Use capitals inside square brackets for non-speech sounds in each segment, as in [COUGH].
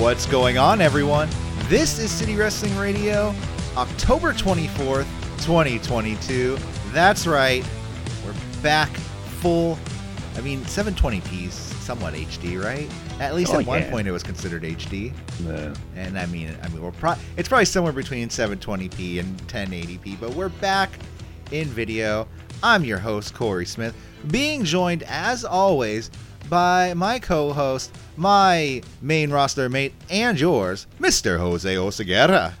What's going on, everyone? This is City Wrestling Radio, October 24th, 2022. That's right, we're back full. I mean, 720p is somewhat HD, right? At least Oh, at one point it was considered HD. No. And I mean, I mean, we're pro- it's probably somewhere between 720p and 1080p, but we're back in video. I'm your host Corey Smith, being joined as always by my co-host, my main roster mate, and yours, Mr. Jose Oseguera.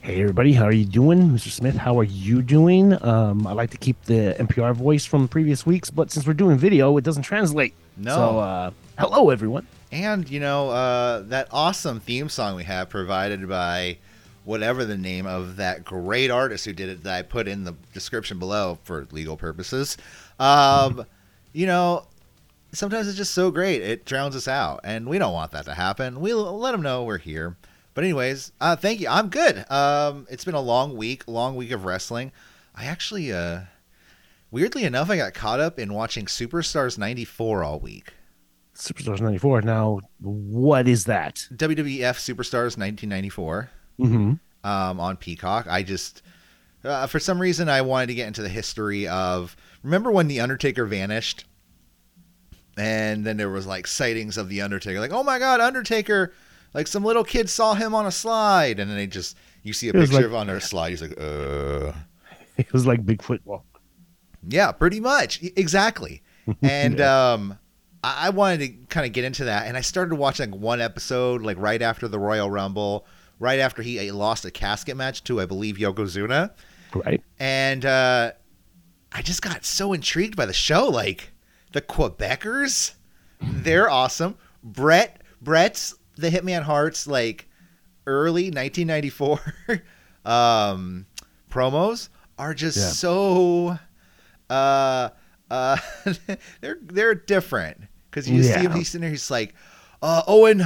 Hey everybody, how are you doing, Mr. Smith? How are you doing? Um, I like to keep the NPR voice from previous weeks, but since we're doing video, it doesn't translate. No. So, uh, hello everyone. And you know uh, that awesome theme song we have provided by whatever the name of that great artist who did it that I put in the description below for legal purposes. Um, [LAUGHS] you know, sometimes it's just so great it drowns us out, and we don't want that to happen. We'll let them know we're here. But anyways, uh, thank you. I'm good. Um, it's been a long week, long week of wrestling. I actually, uh, weirdly enough, I got caught up in watching Superstars '94 all week. Superstars 94. Now, what is that? WWF Superstars 1994 Mm-hmm. um, on Peacock. I just, uh, for some reason, I wanted to get into the history of. Remember when the Undertaker vanished, and then there was like sightings of the Undertaker, like, oh my God, Undertaker! Like some little kid saw him on a slide, and then they just you see a picture like- of on their slide. He's like, uh. [LAUGHS] It was like Bigfoot walk. Yeah, pretty much. Exactly. [LAUGHS] And um I I wanted to kind of get into that and I started watching like one episode like right after the Royal Rumble, right after he lost a casket match to I believe Yokozuna. Right? And uh I just got so intrigued by the show like the Quebecers, they're awesome. Bret Bret's the Hitman Hart's like early 1994 [LAUGHS] um promos are just Yeah. so uh uh [LAUGHS] they're they're different. Because you see him he's sitting there he's like uh owen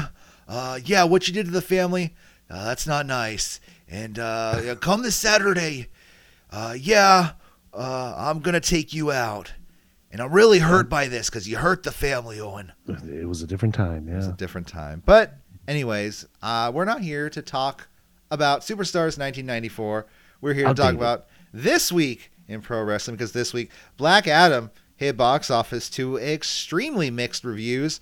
uh yeah what you did to the family? Uh, that's not nice. And uh yeah, [LAUGHS] come this saturday. Uh yeah uh i'm gonna take you out and i'm really hurt by this because you hurt the family owen It was a different time. it was Yeah. a different time. But, anyways, uh, we're not here to talk about Superstars 1994. We're here to talk about this week in pro wrestling because this week Black Adam hit box office to extremely mixed reviews.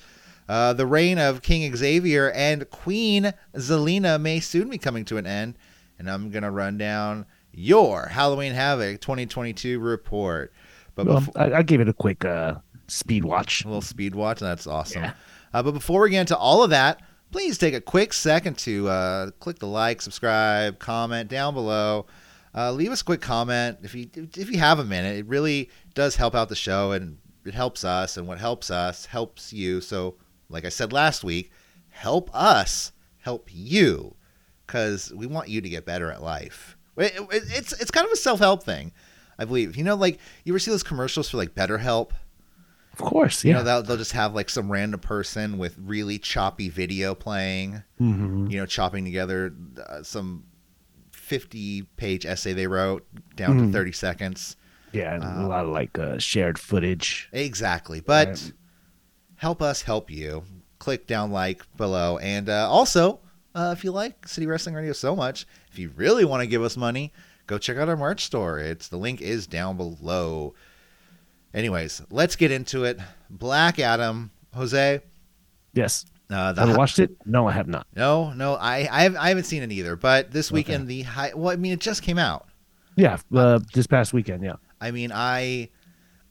Uh, the reign of King Xavier and Queen Zelina may soon be coming to an end, and I'm gonna run down your Halloween Havoc 2022 report. But Well, before, I, I gave it a quick uh, speed watch. a little speed watch. That's awesome. Yeah. Uh, but before we get into all of that, please take a quick second to uh, click the like, subscribe, comment down below. Uh, leave us a quick comment if you if you have a minute. It really does help out the show and it helps us. And what helps us helps you. So, like I said last week, help us help you because we want you to get better at life. It- it- it's it's kind of a self help thing, I believe. You know, like you ever see those commercials for like BetterHelp? Of course. You Yeah. know, they'll, they'll just have like some random person with really choppy video playing, hmm you know, chopping together uh, some 50 page essay they wrote down Mhm. to 30 seconds. Yeah. and Uh, a lot of like uh, shared footage. Exactly. But Right. help us help you. Click down like below. And uh, also, uh, if you like City Wrestling Radio so much, if you really want to give us money, go check out our merch store. It's the link is down below. Anyways, let's get into it. Black Adam, Jose. Yes. Uh, the Have I watched it? No, I have not. No, no, I I, have, I haven't seen it either. But this Okay. weekend, the high. Well, I mean, it just came out. Yeah. Uh, this past weekend. Yeah. I mean, I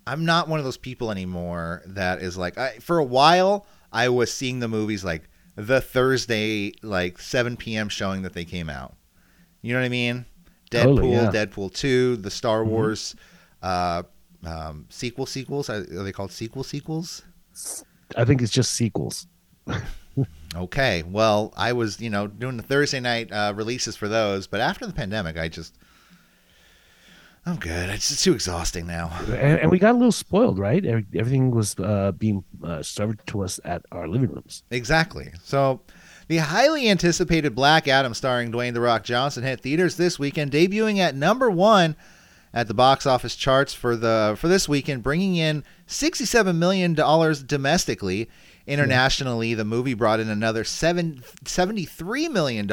I'm not one of those people anymore that is like. I, for a while, I was seeing the movies like the Thursday like 7 p.m. showing that they came out. You know what I mean? Deadpool, Totally, yeah. Deadpool two, the Star Mhm. Wars uh, um, sequel sequels. Are are they called sequel sequels? I think it's just sequels. [LAUGHS] Okay, well, I was, you know, doing the Thursday night uh, releases for those, but after the pandemic, I just, I'm good. It's too exhausting now. And, and we got a little spoiled, right? Everything was uh, being uh, served to us at our living rooms. Exactly. So, the highly anticipated Black Adam, starring Dwayne the Rock Johnson, hit theaters this weekend, debuting at number one at the box office charts for the for this weekend, bringing in sixty-seven million dollars domestically. Internationally, the movie brought in another seven, $73 million,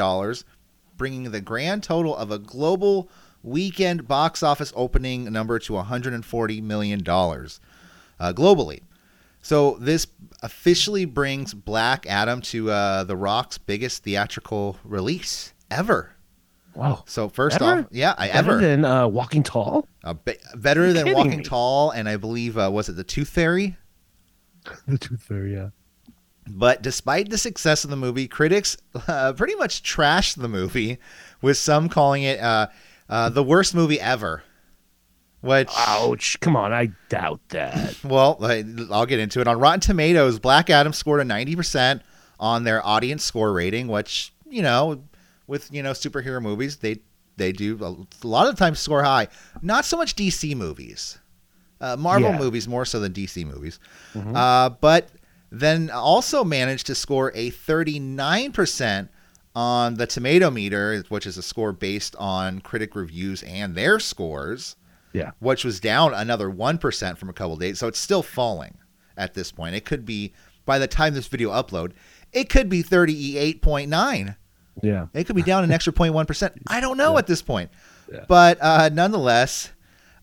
bringing the grand total of a global weekend box office opening number to $140 million uh, globally. So this officially brings Black Adam to uh, The Rock's biggest theatrical release ever. Wow. So first Ever? off, yeah, I Better ever than uh, Walking Tall? uh, be- better than Walking me? Tall, and I believe uh, was it the Tooth Fairy? [LAUGHS] The Tooth Fairy, yeah. But despite the success of the movie, critics [LAUGHS] uh, pretty much trashed the movie, with some calling it uh, uh, the worst movie ever. Which, Ouch. Come on, I doubt that. [LAUGHS] well, I- I'll get into it. On Rotten Tomatoes, Black Adam scored a 90% on their audience score rating, which, you know, with, you know, superhero movies, they they do a lot of times score high. Not so much DC movies. Uh, Marvel Yeah. movies more so than DC movies. Mhm. Uh, but then also managed to score a 39% on the tomato meter, which is a score based on critic reviews and their scores, Yeah. which was down another 1% from a couple days. So it's still falling at this point. It could be, by the time this video upload, it could be 38.9. Yeah. It could be down an extra 0.1%. I don't know Yeah. at this point. Yeah. But uh, nonetheless,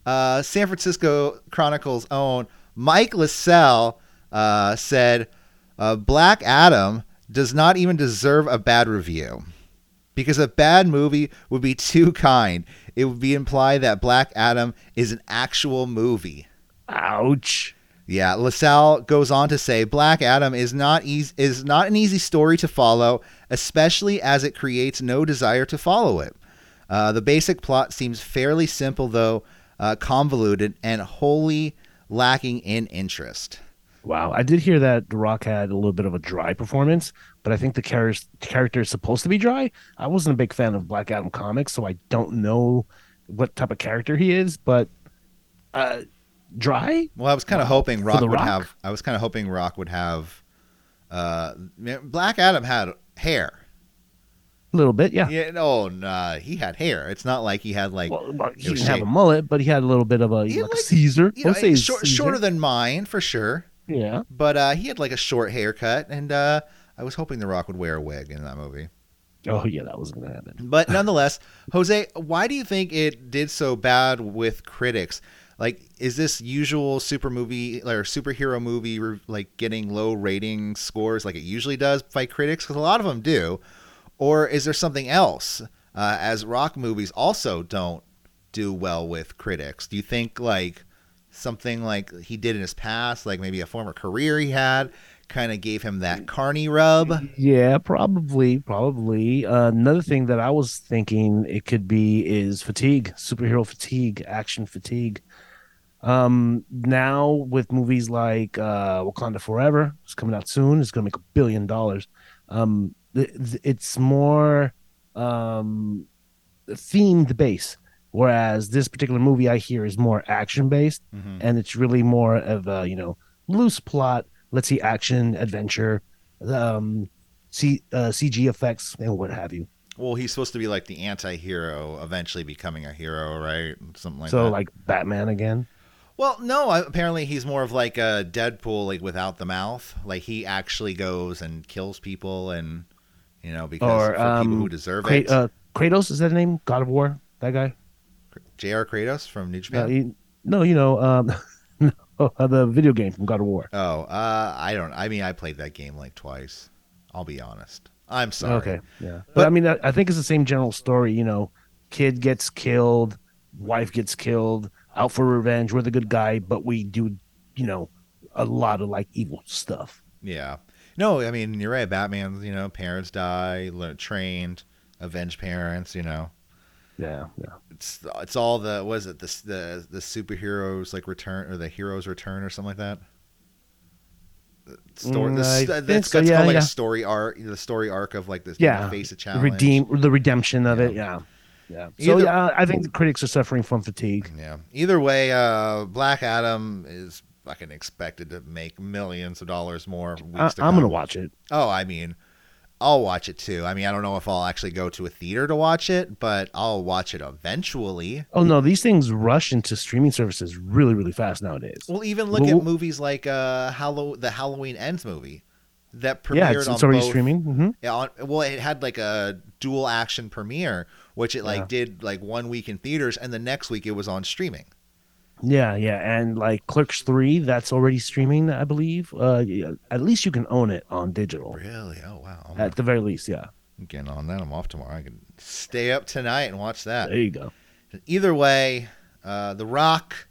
uh, San Francisco Chronicle's own Mick LaSalle uh, said uh, Black Adam does not even deserve a bad review. Because a bad movie would be too kind. It would be implied that Black Adam is an actual movie. Ouch. Yeah, LaSalle goes on to say Black Adam is not easy, is not an easy story to follow, especially as it creates no desire to follow it. Uh, the basic plot seems fairly simple, though uh, convoluted and wholly lacking in interest. Wow. I did hear that The Rock had a little bit of a dry performance, but I think the char- character is supposed to be dry. I wasn't a big fan of Black Adam comics, so I don't know what type of character he is, but uh, dry? Well, I was kind of hoping Rock would Rock? have. I was kind of hoping Rock would have. Uh, Black Adam had hair. A little bit, yeah. Yeah, no, nah, he had hair. It's not like he had like Well, he didn't have a mullet, but he had a little bit of a like, like- Caesar. you know, short, Caesar. shorter than mine for sure. yeah. But uh, he had like a short haircut, and uh, I was hoping The Rock would wear a wig in that movie. Oh yeah, that wasn't gonna happen. But [LAUGHS] nonetheless, Jose, why do you think it did so bad with critics? Like, is this usual super movie or superhero movie like getting low rating scores like it usually does by critics? Because a lot of them do. Or is there something else? Uh, as rock movies also don't do well with critics. Do you think like something like he did in his past, like maybe a former career he had, kind of gave him that carny rub? Yeah, probably, probably. Uh, another thing that I was thinking it could be is fatigue, superhero fatigue, action fatigue. Um, now with movies like uh, Wakanda Forever, it's coming out soon. It's gonna make a billion dollars. Um, th- it's more um themed based, whereas this particular movie I hear is more action based Mhm. and it's really more of a you know loose plot. Let's see action, adventure, um, C, uh, CG effects, and what have you. Well, he's supposed to be like the anti-hero, eventually becoming a hero, right? Something like so that. So, like Batman again. well, no, apparently he's more of like a Deadpool, like without the mouth. Like he actually goes and kills people, and you know, because Or, for people um, who deserve Kra- it. uh, Kratos is that the name? God of War. That guy. J.R. Kratos from New Uh, Japan. he- no, you know, um, [LAUGHS] [LAUGHS] uh, the video game from God of War. oh, uh, I don't. I mean, I played that game like twice. I'll be honest. I'm sorry. Okay, yeah, but, But- I mean, I, I think it's the same general story. You know, kid gets killed, wife gets killed, out for revenge. We're the good guy, but we do, you know, a lot of like evil stuff. Yeah. No, I mean you're right. Batman's, you know, parents die, trained, avenge parents. You know, Yeah, yeah. it's it's all the was it the the the superheroes like return or the heroes return or something like that. The Story. Mm, the, that's, so, yeah, called like yeah. a story arc. The story arc of like this. Yeah, face a challenge. redeem the redemption of it. Yeah. Yeah, yeah. So Either- yeah, I think the critics are suffering from fatigue. Yeah. Either way, uh, Black Adam is fucking expected to make millions of dollars more. Weeks I, to I'm gonna watch it. Oh, I mean, I'll watch it too. I mean, I don't know if I'll actually go to a theater to watch it, but I'll watch it eventually. Oh no, these things rush into streaming services really, really fast nowadays. Well, even look Well- at movies like uh, Hallow- the Halloween Ends movie that premiered yeah, it's, on it's already both. streaming. hmm Yeah, on, well, it had like a dual action premiere, which it like Yeah. did like one week in theaters, and the next week it was on streaming. Yeah, yeah, and like Clerks Three, that's already streaming, I believe. Uh, yeah, at least you can own it on digital. Really? Oh wow! I'm At the very least, yeah. getting on that. I'm off tomorrow. I can stay up tonight and watch that. There you go. Either way, uh, The Rock,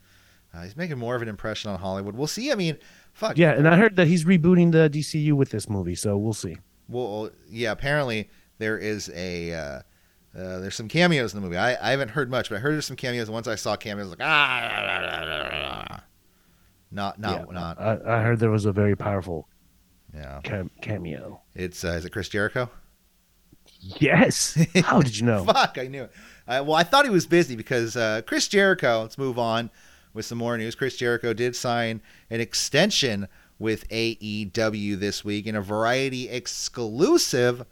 uh, he's making more of an impression on Hollywood. We'll see. I mean, fuck. Yeah, and I heard that he's rebooting the DCU with this movie, so we'll see. Well, yeah. Apparently, there is a uh, there's some cameos in the movie. I, I haven't heard much, but I heard there's some cameos. Once I saw cameos, I was like ah, not not Yeah, not I, I heard there was a very powerful yeah. cam- cameo. It's uh, is it Chris Jericho? Yes. How did you [LAUGHS] know? Fuck, I knew it. Uh, well, I thought he was busy because uh, Chris Jericho. Let's move on with some more news. Chris Jericho did sign an extension with AEW this week in a variety exclusive.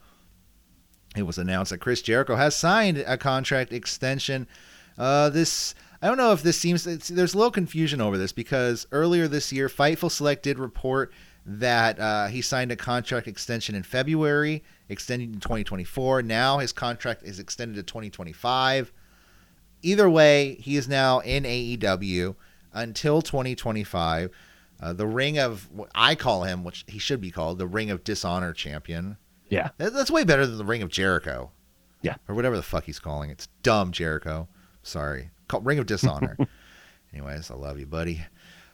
It was announced that Chris Jericho has signed a contract extension. Uh, this I don't know if this seems there's a little confusion over this because earlier this year, Fightful Select did report that uh, he signed a contract extension in February, extending to 2024. Now his contract is extended to 2025. Either way, he is now in AEW until 2025. Uh, the Ring of I call him, which he should be called, the Ring of Dishonor champion. Yeah. That- That's way better than the Ring of Jericho. Yeah. Or whatever the fuck he's calling it. It's dumb, Jericho. Sorry. Call, Ring of Dishonor. [LAUGHS] anyways, I love you, buddy.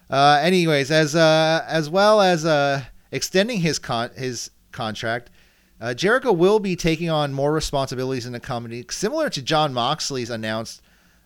Uh, anyways, as uh, as well as uh, extending his con- his contract, uh, Jericho will be taking on more responsibilities in the company, similar to Jon Moxley's announced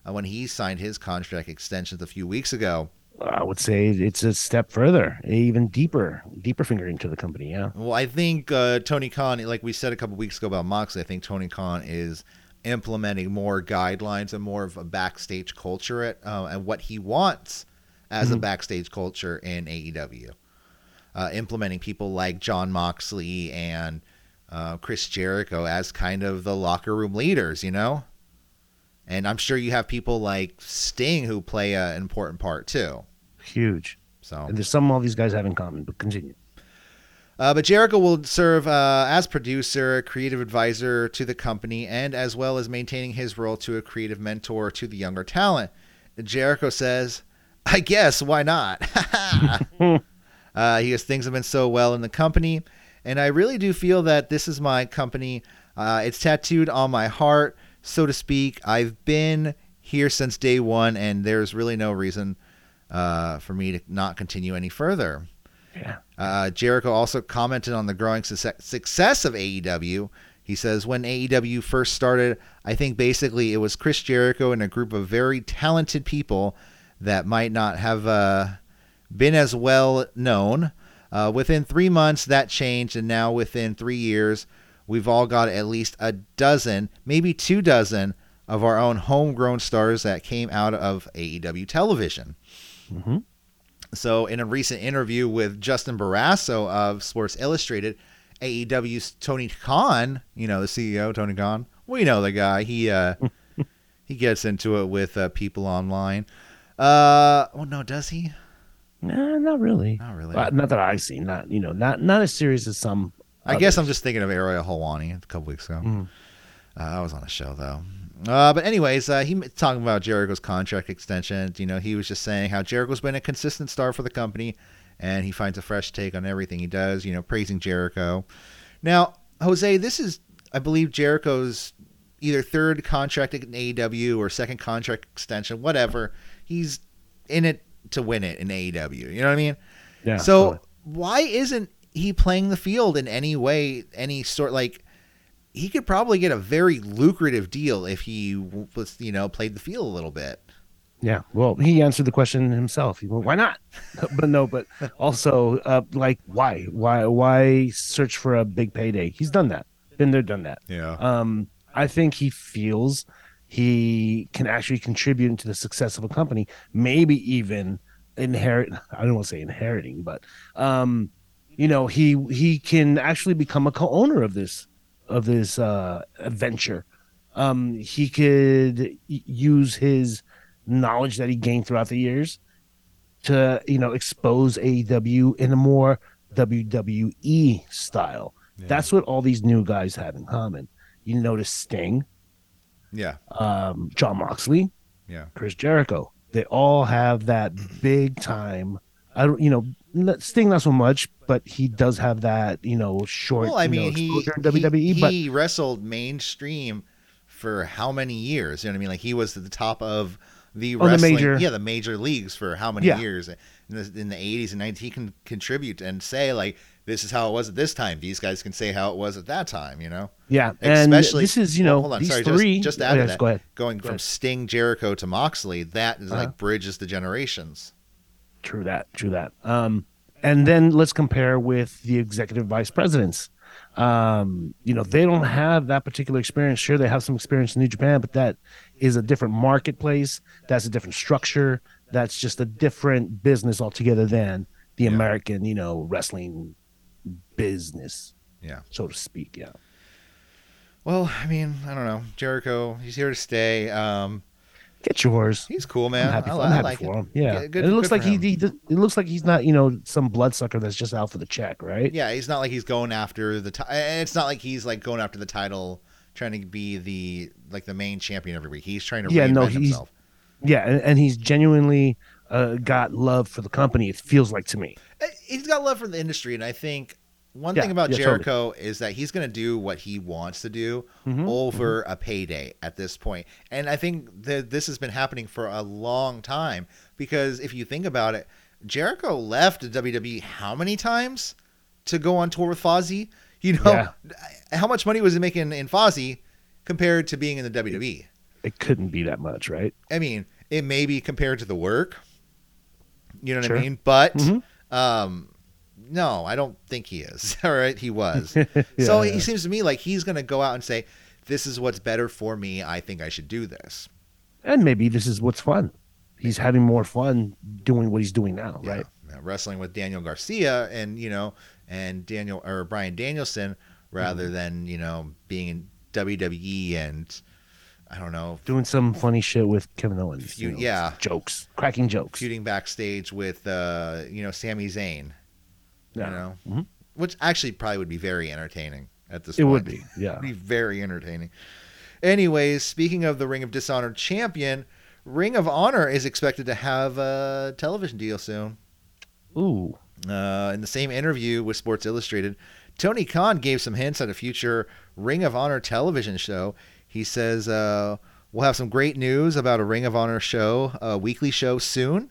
uh, when he signed his contract extensions a few weeks ago. I would say it's a step further, even deeper, deeper finger into the company. Yeah. Well, I think uh, Tony Khan, like we said a couple weeks ago about Moxley, I think Tony Khan is implementing more guidelines and more of a backstage culture at, uh, and what he wants as a Mhm. backstage culture in AEW. Uh, implementing people like Jon Moxley and uh, Chris Jericho as kind of the locker room leaders, you know? And I'm sure you have people like Sting who play an important part too. Huge. So And there's some all these guys have in common, but continue. Uh, but Jericho will serve uh, as producer, creative advisor to the company, and as well as maintaining his role to a creative mentor to the younger talent. Jericho says, I guess, why not? [LAUGHS] uh, he goes, things have been so well in the company, and I really do feel that this is my company. Uh, it's tattooed on my heart, so to speak. I've been here since day one, and there's really no reason uh, for me to not continue any further. Yeah. Uh, Jericho also commented on the growing success success of AEW. He says, when AEW first started, I think basically it was Chris Jericho and a group of very talented people that might not have uh, been as well known. Uh, within three months, that changed, and now within three years, we've all got at least a dozen, maybe two dozen, of our own homegrown stars that came out of AEW television. Hmm So, in a recent interview with Justin Barrasso of Sports Illustrated, AEW's Tony Khan, you know the CEO Tony Khan, we know the guy. He uh, [LAUGHS] he gets into it with uh, people online. Uh, oh no, does he? Nah, not really. Not really. Uh, not that I've seen. Not you know, not not as serious as some. I guess I'm just thinking of Ariel Helwani a couple weeks ago. Mhm. Uh, I was on a show though. Uh, but anyways, uh, he talking about Jericho's contract extension. You know, he was just saying how Jericho's been a consistent star for the company, and he finds a fresh take on everything he does. You know, praising Jericho. Now, Jose, this is, I believe, Jericho's either third contract in AEW or second contract extension, whatever. He's in it to win it in AEW. You know what I mean? Yeah. So totally. why isn't he playing the field in any way, any sort like he could probably get a very lucrative deal if he was, you know, played the field a little bit. Yeah, well, he answered the question himself. He went, "Why not?" [LAUGHS] but no, but [LAUGHS] also, uh, like, why, why, why search for a big payday? He's done that, been there, done that. Yeah. Um, I think he feels he can actually contribute to the success of a company, maybe even inherit. [LAUGHS] I don't want to say inheriting, but um, you know he he can actually become a co-owner of this of this uh adventure um he could use his knowledge that he gained throughout the years to you know expose AEW in a more WWE style. Yeah. That's what all these new guys have in common. You notice Sting, Yeah. um, Jon Moxley, Yeah. Chris Jericho. They all have that [CLEARS THROAT] big time. I don't, you know, Sting not so much, but he does have that, you know, short. Well, I you know, mean, he, in he, but he wrestled mainstream for how many years? You know what I mean? Like he was at the top of the Oh, the major- yeah, the major leagues for how many Yeah. years? In the, in the 80s and 90s, he can contribute and say like, "This is how it was at this time." These guys can say how it was at that time. You know, yeah, and especially this is, you well, know, hold on, these sorry, three. Just, to oh, add to yes, that, go ahead. going Go from ahead. Sting, Jericho to Moxley, that is Uh-huh. like bridges the generations. True that. True that. Um, and then let's compare with the executive vice presidents. Um, you know, they don't have that particular experience. Sure, they have some experience in New Japan, but that is a different marketplace. That's a different structure. That's just a different business altogether than the Yeah. American, you know, wrestling business, Yeah. so to speak. Yeah. Well, I mean, I don't know. Jericho, he's here to stay. Um, Get yours. he's cool, man. I'm happy, I, I'm happy like for it. him. Yeah. good- And it looks like he, he, it looks like he's not, you know, some bloodsucker that's just out for the check, right? Yeah, he's not like he's going after the. Ti- it's not like he's like going after the title, trying to be the like the main champion every week. He's trying to Yeah, reinvent no, he's- himself. Yeah, and, and he's genuinely uh, got love for the company. It feels like to me. Uh, He's got love for the industry, and I think one Yeah, thing about yeah, totally. Jericho is that he's going to do what he wants to do Mhm, over a payday at this point. And I think that this has been happening for a long time because if you think about it, Jericho left WWE how many times to go on tour with Fozzy? [LAUGHS] You know, Yeah. how much money was he making in Fozzy compared to being in the WWE? It couldn't be that much, right? I mean, it may be compared to the work. You know what Sure. I mean? But Mhm. um no, I don't think he is. [LAUGHS] All right, he was. [LAUGHS] so Yeah. he seems to me like he's going to go out and say this is what's better for me. I think I should do this. And maybe this is what's fun. He's having more fun doing what he's doing now, Yeah. right? Yeah, wrestling with Daniel Garcia and, you know, and Daniel or Bryan Danielson rather Mm-hmm. than, you know, being in WWE and I don't know, Doing some funny shit with Kevin Owens. you know, yeah. Jokes, cracking jokes. feuding backstage with uh, you know, Sami Zayn. Yeah. You know, Mhm. which actually probably would be very entertaining at this It point. would be, [LAUGHS] yeah. It'd be very entertaining. Anyways, speaking of the Ring of Dishonor champion, Ring of Honor is expected to have a television deal soon. Ooh. Uh, in the same interview with Sports Illustrated, Tony Khan gave some hints at a future Ring of Honor television show. He says uh, we'll have some great news about a Ring of Honor show, a weekly show soon.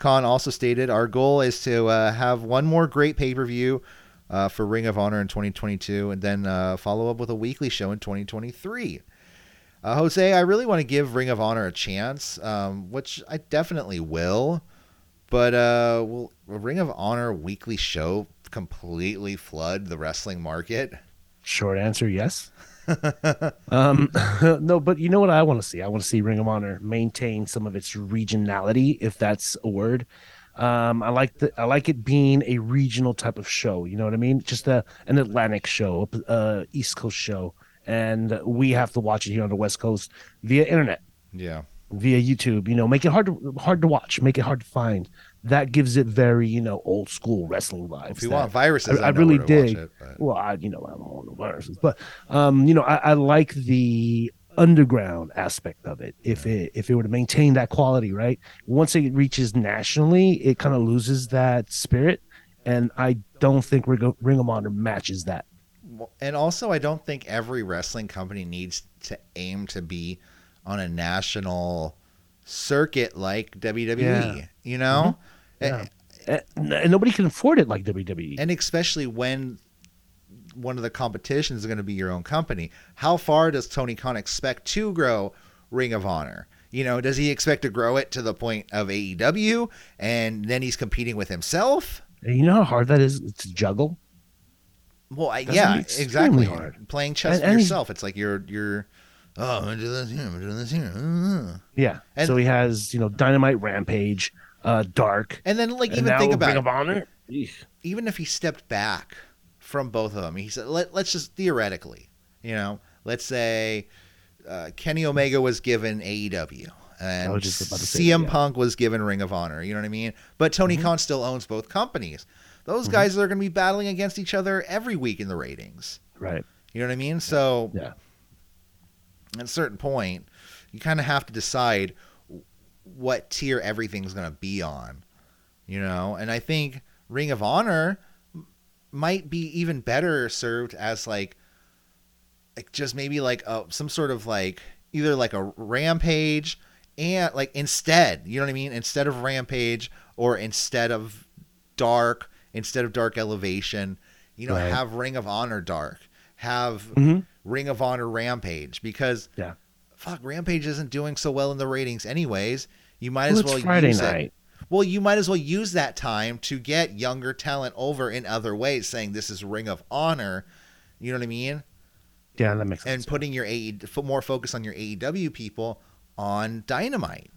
Khan also stated our goal is to uh, have one more great pay per view uh, for Ring of Honor in 2022, and then uh, follow up with a weekly show in 2023. Uh, Jose, I really want to give Ring of Honor a chance, um, which I definitely will. But uh, will a Ring of Honor weekly show completely flood the wrestling market? Short answer, yes. Um, [LAUGHS] no, but you know what I want to see? I want to see Ring of Honor maintain some of its regionality, if that's a word. Um, I like the I like it being a regional type of show. You know what I mean? Just a an Atlantic show, a East Coast show, and we have to watch it here on the West Coast via internet, Yeah. via YouTube. You know, make it hard to hard to watch, make it hard to find. That gives it very you know old school wrestling vibes. If you want viruses, I- I, I really dig- it, well, I, you know, I don't know the viruses, but um, you know, I, I like the underground aspect of it. If it if it were to maintain that quality, right? Once it reaches nationally, it kind of loses that spirit, and I don't think Ring of, Ring of Honor matches that. And also, I don't think every wrestling company needs to aim to be on a national circuit like WWE. Yeah. You know, mm-hmm. eh, Yeah. And, and nobody can afford it like. WWE. and especially when one of the competitions is going to be your own company. How far does Tony Khan expect to grow Ring of Honor? You know, does he expect to grow it to the point of AEW and then he's competing with himself? You know how hard that is to juggle. Well, I, yeah, exactly. hard. Playing chess And- and yourself, it's like you're you're. Oh, I'm gonna do this here. I'm gonna do this here. Uh. Yeah. And- so he has you know Dynamite Rampage, uh, Dark, And then, like, and even think Ring about of. Honor. Eesh. even if he stepped back from both of them, he said, Let, let's just theoretically, you know, let's say uh, Kenny Omega was given AEW and I was just about to say CM yeah. Punk was given Ring of Honor. You know what I mean? But Tony Mhm. Khan still owns both companies. Those Mhm. guys are going to be battling against each other every week in the ratings. Right. You know what I mean? So Yeah. At a certain point, you kind of have to decide what tier everything's going to be on, you know. And I think Ring of Honor might be even better served as like, like just maybe like a, some sort of like either like a Rampage and like instead, you know what I mean? Instead of Rampage or instead of Dark, instead of Dark Elevation, you know, Right. have Ring of Honor Dark, have hmm Ring of Honor Rampage because Yeah. fuck Rampage isn't doing so well in the ratings anyways. You might Well, as it's well Friday use night. it. Well, you might as well use that time to get younger talent over in other ways, saying this is Ring of Honor. You know what I mean? Yeah, that makes sense. And putting your AE, more focus on your AEW people on Dynamite.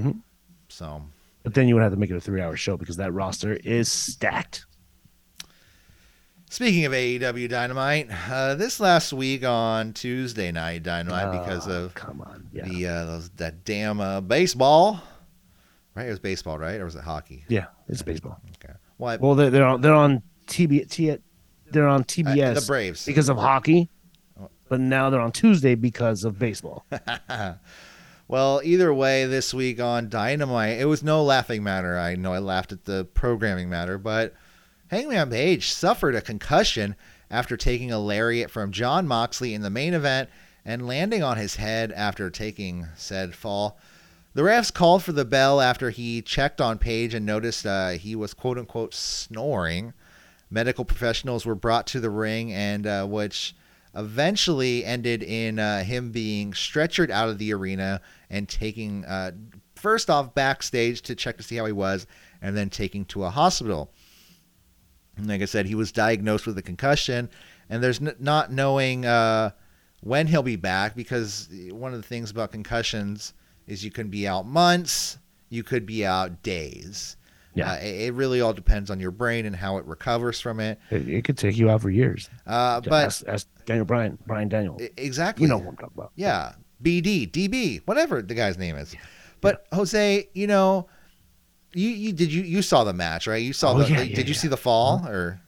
Mhm. So But then you would have to make it a three hour show because that roster is stacked. Speaking of AEW Dynamite, uh, this last week on Tuesday night Dynamite because Oh, of come on. Yeah. the uh, those, that damn uh, baseball, right? It was baseball, right, or was it hockey? yeah, it's baseball. Okay. Well, I- Well, they're, they're on they're on TB, T, they're on I- TBS the Braves. because of hockey, but now they're on Tuesday because of baseball. [LAUGHS] well, either way, this week on Dynamite, it was no laughing matter. I know I laughed at the programming matter, but Hangman Page suffered a concussion after taking a lariat from Jon Moxley in the main event and landing on his head after taking said fall. The refs called for the bell after he checked on Page and noticed uh, he was quote unquote snoring. Medical professionals were brought to the ring, and uh, which eventually ended in uh, him being stretchered out of the arena and taking uh, first off backstage to check to see how he was, and then taking to a hospital. And like I said, he was diagnosed with a concussion, and there's n- not knowing uh, when he'll be back because one of the things about concussions is you can be out months, you could be out days. Yeah. Uh, it, it really all depends on your brain and how it recovers from it. It, it could take you out for years. Uh, but ask, ask Daniel Bryan, Brian Daniel. exactly, You know what I'm talking about. Yeah, BD, DB, whatever the guy's name is. But Jose, you know, you you did you you saw the match, right? You saw Oh, the yeah, did yeah, you yeah. see the fall or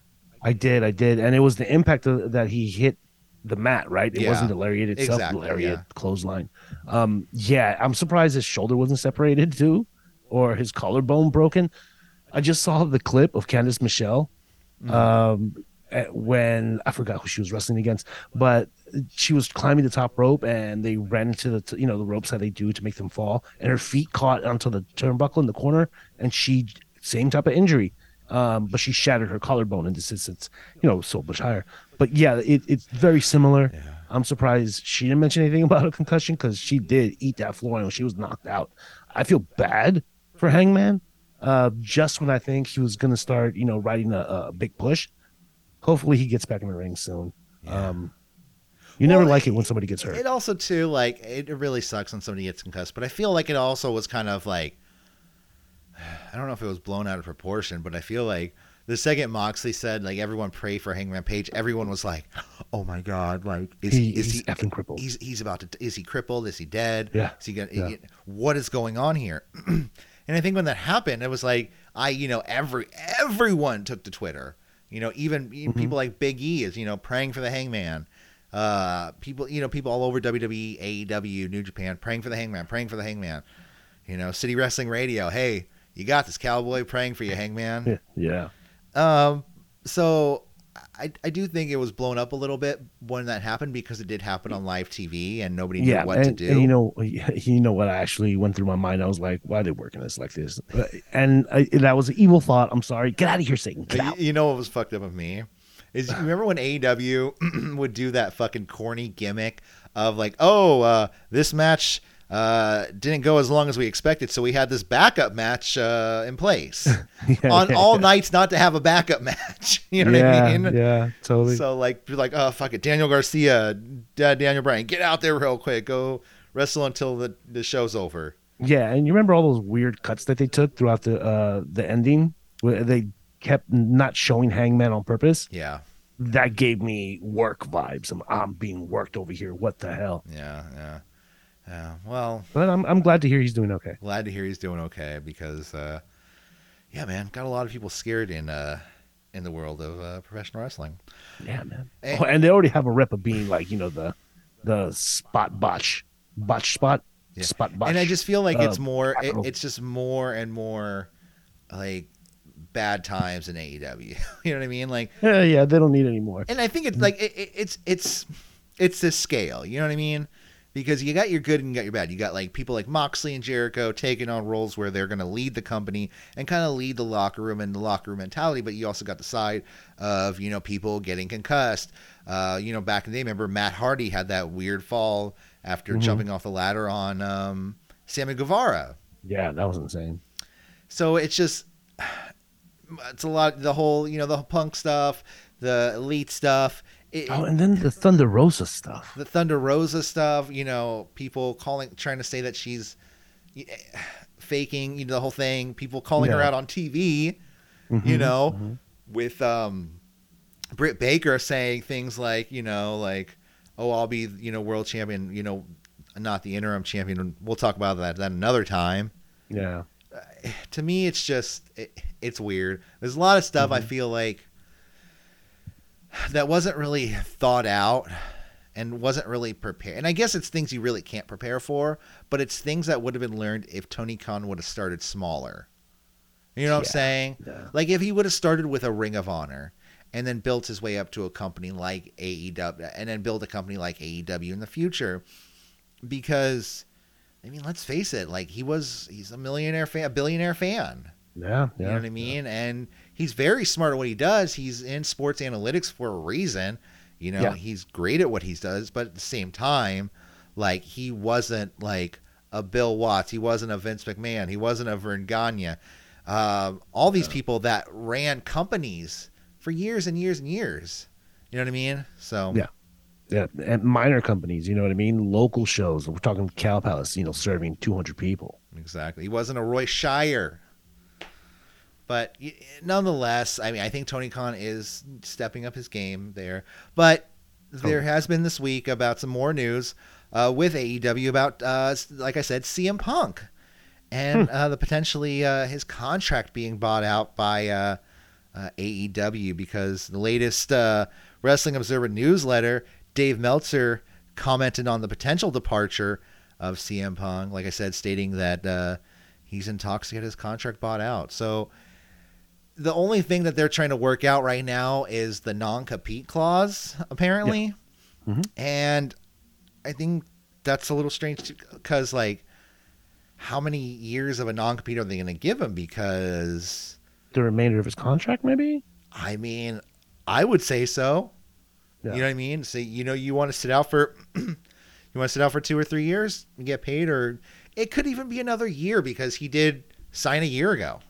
I did, I did, and it was the impact of, that he hit the mat. Right, it Yeah, wasn't the lariat itself, exactly, the lariat yeah. clothesline. Um, yeah, I'm surprised his shoulder wasn't separated too, or his collarbone broken. I just saw the clip of Candice Michelle Mm-hmm. um, when I forgot who she was wrestling against, but she was climbing the top rope and they ran into the you know the ropes that they do to make them fall, and her feet caught onto the turnbuckle in the corner, and she same type of injury. Um, but she shattered her collarbone in this instance, you know, so much higher. But yeah, it, it's very similar. I'm surprised she didn't mention anything [LAUGHS] about a concussion because she did eat that floor when she was knocked out. I feel bad for Hangman. Uh, just when I think he was going to start, you know, riding a, a big push. Hopefully, he gets back in the ring soon. Um, you never Well, like it when somebody gets hurt. It also too like it it really sucks when somebody gets concussed, but I feel like it also was kind of like [SIGHS] I don't know if it was blown out of proportion, but I feel like the second Moxley said like everyone pray for Hangman Page, everyone was like, "Oh my god, like is he, is he's he effing crippled. he's he's about to is he crippled? Is he dead? Yeah, Is he gonna yeah. what is going on here?" [CLEARS THROAT] and I think when that happened, it was like I you know every everyone took to Twitter. You know, even Mm-hmm. people like Big E is you know praying for the Hangman. Uh, people you know people all over WWE, AEW, New Japan praying for the Hangman, praying for the Hangman. You know, City Wrestling Radio, hey, you got this, Cowboy, praying for you, Hangman. [LAUGHS] yeah, Um, so I, I do think it was blown up a little bit when that happened because it did happen on live TV and nobody knew yeah. what and, to do. and you know, [LAUGHS] you know what I actually went through my mind. I was like, why are they working this like this? Uh, And I, that was an evil thought. I'm sorry. Get out of here, Satan. Get out. you, you know what was fucked up with me? Is you [SIGHS] remember when AEW [CLEARS THROAT] would do that fucking corny gimmick of like, oh, uh, this match uh, didn't go as long as we expected, so we had this backup match uh, in place [LAUGHS] Yeah, on yeah, all yeah. nights not to have a backup [LAUGHS] match. you know what I mean? Yeah, totally. So like, you're like, oh fuck it, Daniel Garcia, Da- Daniel Bryan, get out there real quick, go wrestle until the the show's over. Yeah, and you remember all those weird cuts that they took throughout the uh the ending where they kept not showing Hangman on purpose, Yeah, that gave me work vibes. I'm, I'm being worked over here. What the hell? yeah, yeah, yeah. Well, But I'm I'm glad to hear he's doing okay. glad to hear he's doing okay because, uh, yeah, man, got a lot of people scared in uh, in the world of uh, professional wrestling. Yeah, man. And- Oh, and they already have a rep of being like you know the the spot botch botch spot Yeah. spot botch. and I just feel like it's more. It, it's just more and more like bad times in AEW. [LAUGHS] you know what I mean? Like, yeah, yeah, they don't need any more. and I think it's like it, it, it's it's it's this scale. You know what I mean? Because you got your good and you got your bad. You got like people like Moxley and Jericho taking on roles where they're going to lead the company and kind of lead the locker room and the locker room mentality. But you also got the side of you know people getting concussed. Uh, you know, back in the day, remember Matt Hardy had that weird fall after Mhm. jumping off the ladder on um, Sammy Guevara. Yeah, that was insane. So it's just [SIGHS] it's a lot. The whole you know the punk stuff, the elite stuff. It, Oh, and then the Thunder Rosa stuff. the Thunder Rosa stuff, you know, people calling, trying to say that she's eh, faking, you know, the whole thing. People calling her out on TV, you Mhm, know, mhm. with um, Britt Baker saying things like, you know, like, oh, I'll be, you know, world champion, you know, not the interim champion. We'll talk about that that another time. Yeah. To me, it's just, it, it's weird. There's a lot of stuff I Mhm. feel like that wasn't really thought out and wasn't really prepared. And I guess it's things you really can't prepare for, but it's things that would have been learned if Tony Khan would have started smaller. You know what I'm saying? Yeah. Like if he would have started with a Ring of Honor and then built his way up to a company like AEW and then build a company like AEW in the future because I mean, let's face it, like he was he's a millionaire fan, a billionaire fan. Yeah. You Yeah. know what I mean? And he's very smart at what he does. He's in sports analytics for a reason. You know, Yeah. he's great at what he does, but at the same time, like he wasn't like a Bill Watts. He wasn't a Vince McMahon. He wasn't a Verne Gagne. Um, all these people that ran companies for years and years and years. You know what I mean? So Yeah. Yeah, and minor companies, you know what I mean? Local shows. We're talking Cow Palace, you know, serving 200 people. Exactly. He wasn't a Roy Shire. But nonetheless, I mean, I think Tony Khan is stepping up his game there. But there has been this week about some more news uh, with AEW about, uh, like I said, CM Punk and uh, the potentially uh, his contract being bought out by uh, uh, AEW because the latest uh, Wrestling Observer newsletter, Dave Meltzer commented on the potential departure of CM Punk. Like I said, stating that uh, he's in talks to get his contract bought out. So the only thing that they're trying to work out right now is the non-compete clause, apparently, Mhm. and I think that's a little strange because like. How many years of a non-compete are they going to give him? Because The remainder of his contract, maybe? I mean, I would say so. Yeah. You know what I mean? Say, you know, you want to sit out for, [CLEARS THROAT] you want to sit out for two or three years and get paid, or it could even be another year because he did sign a year ago.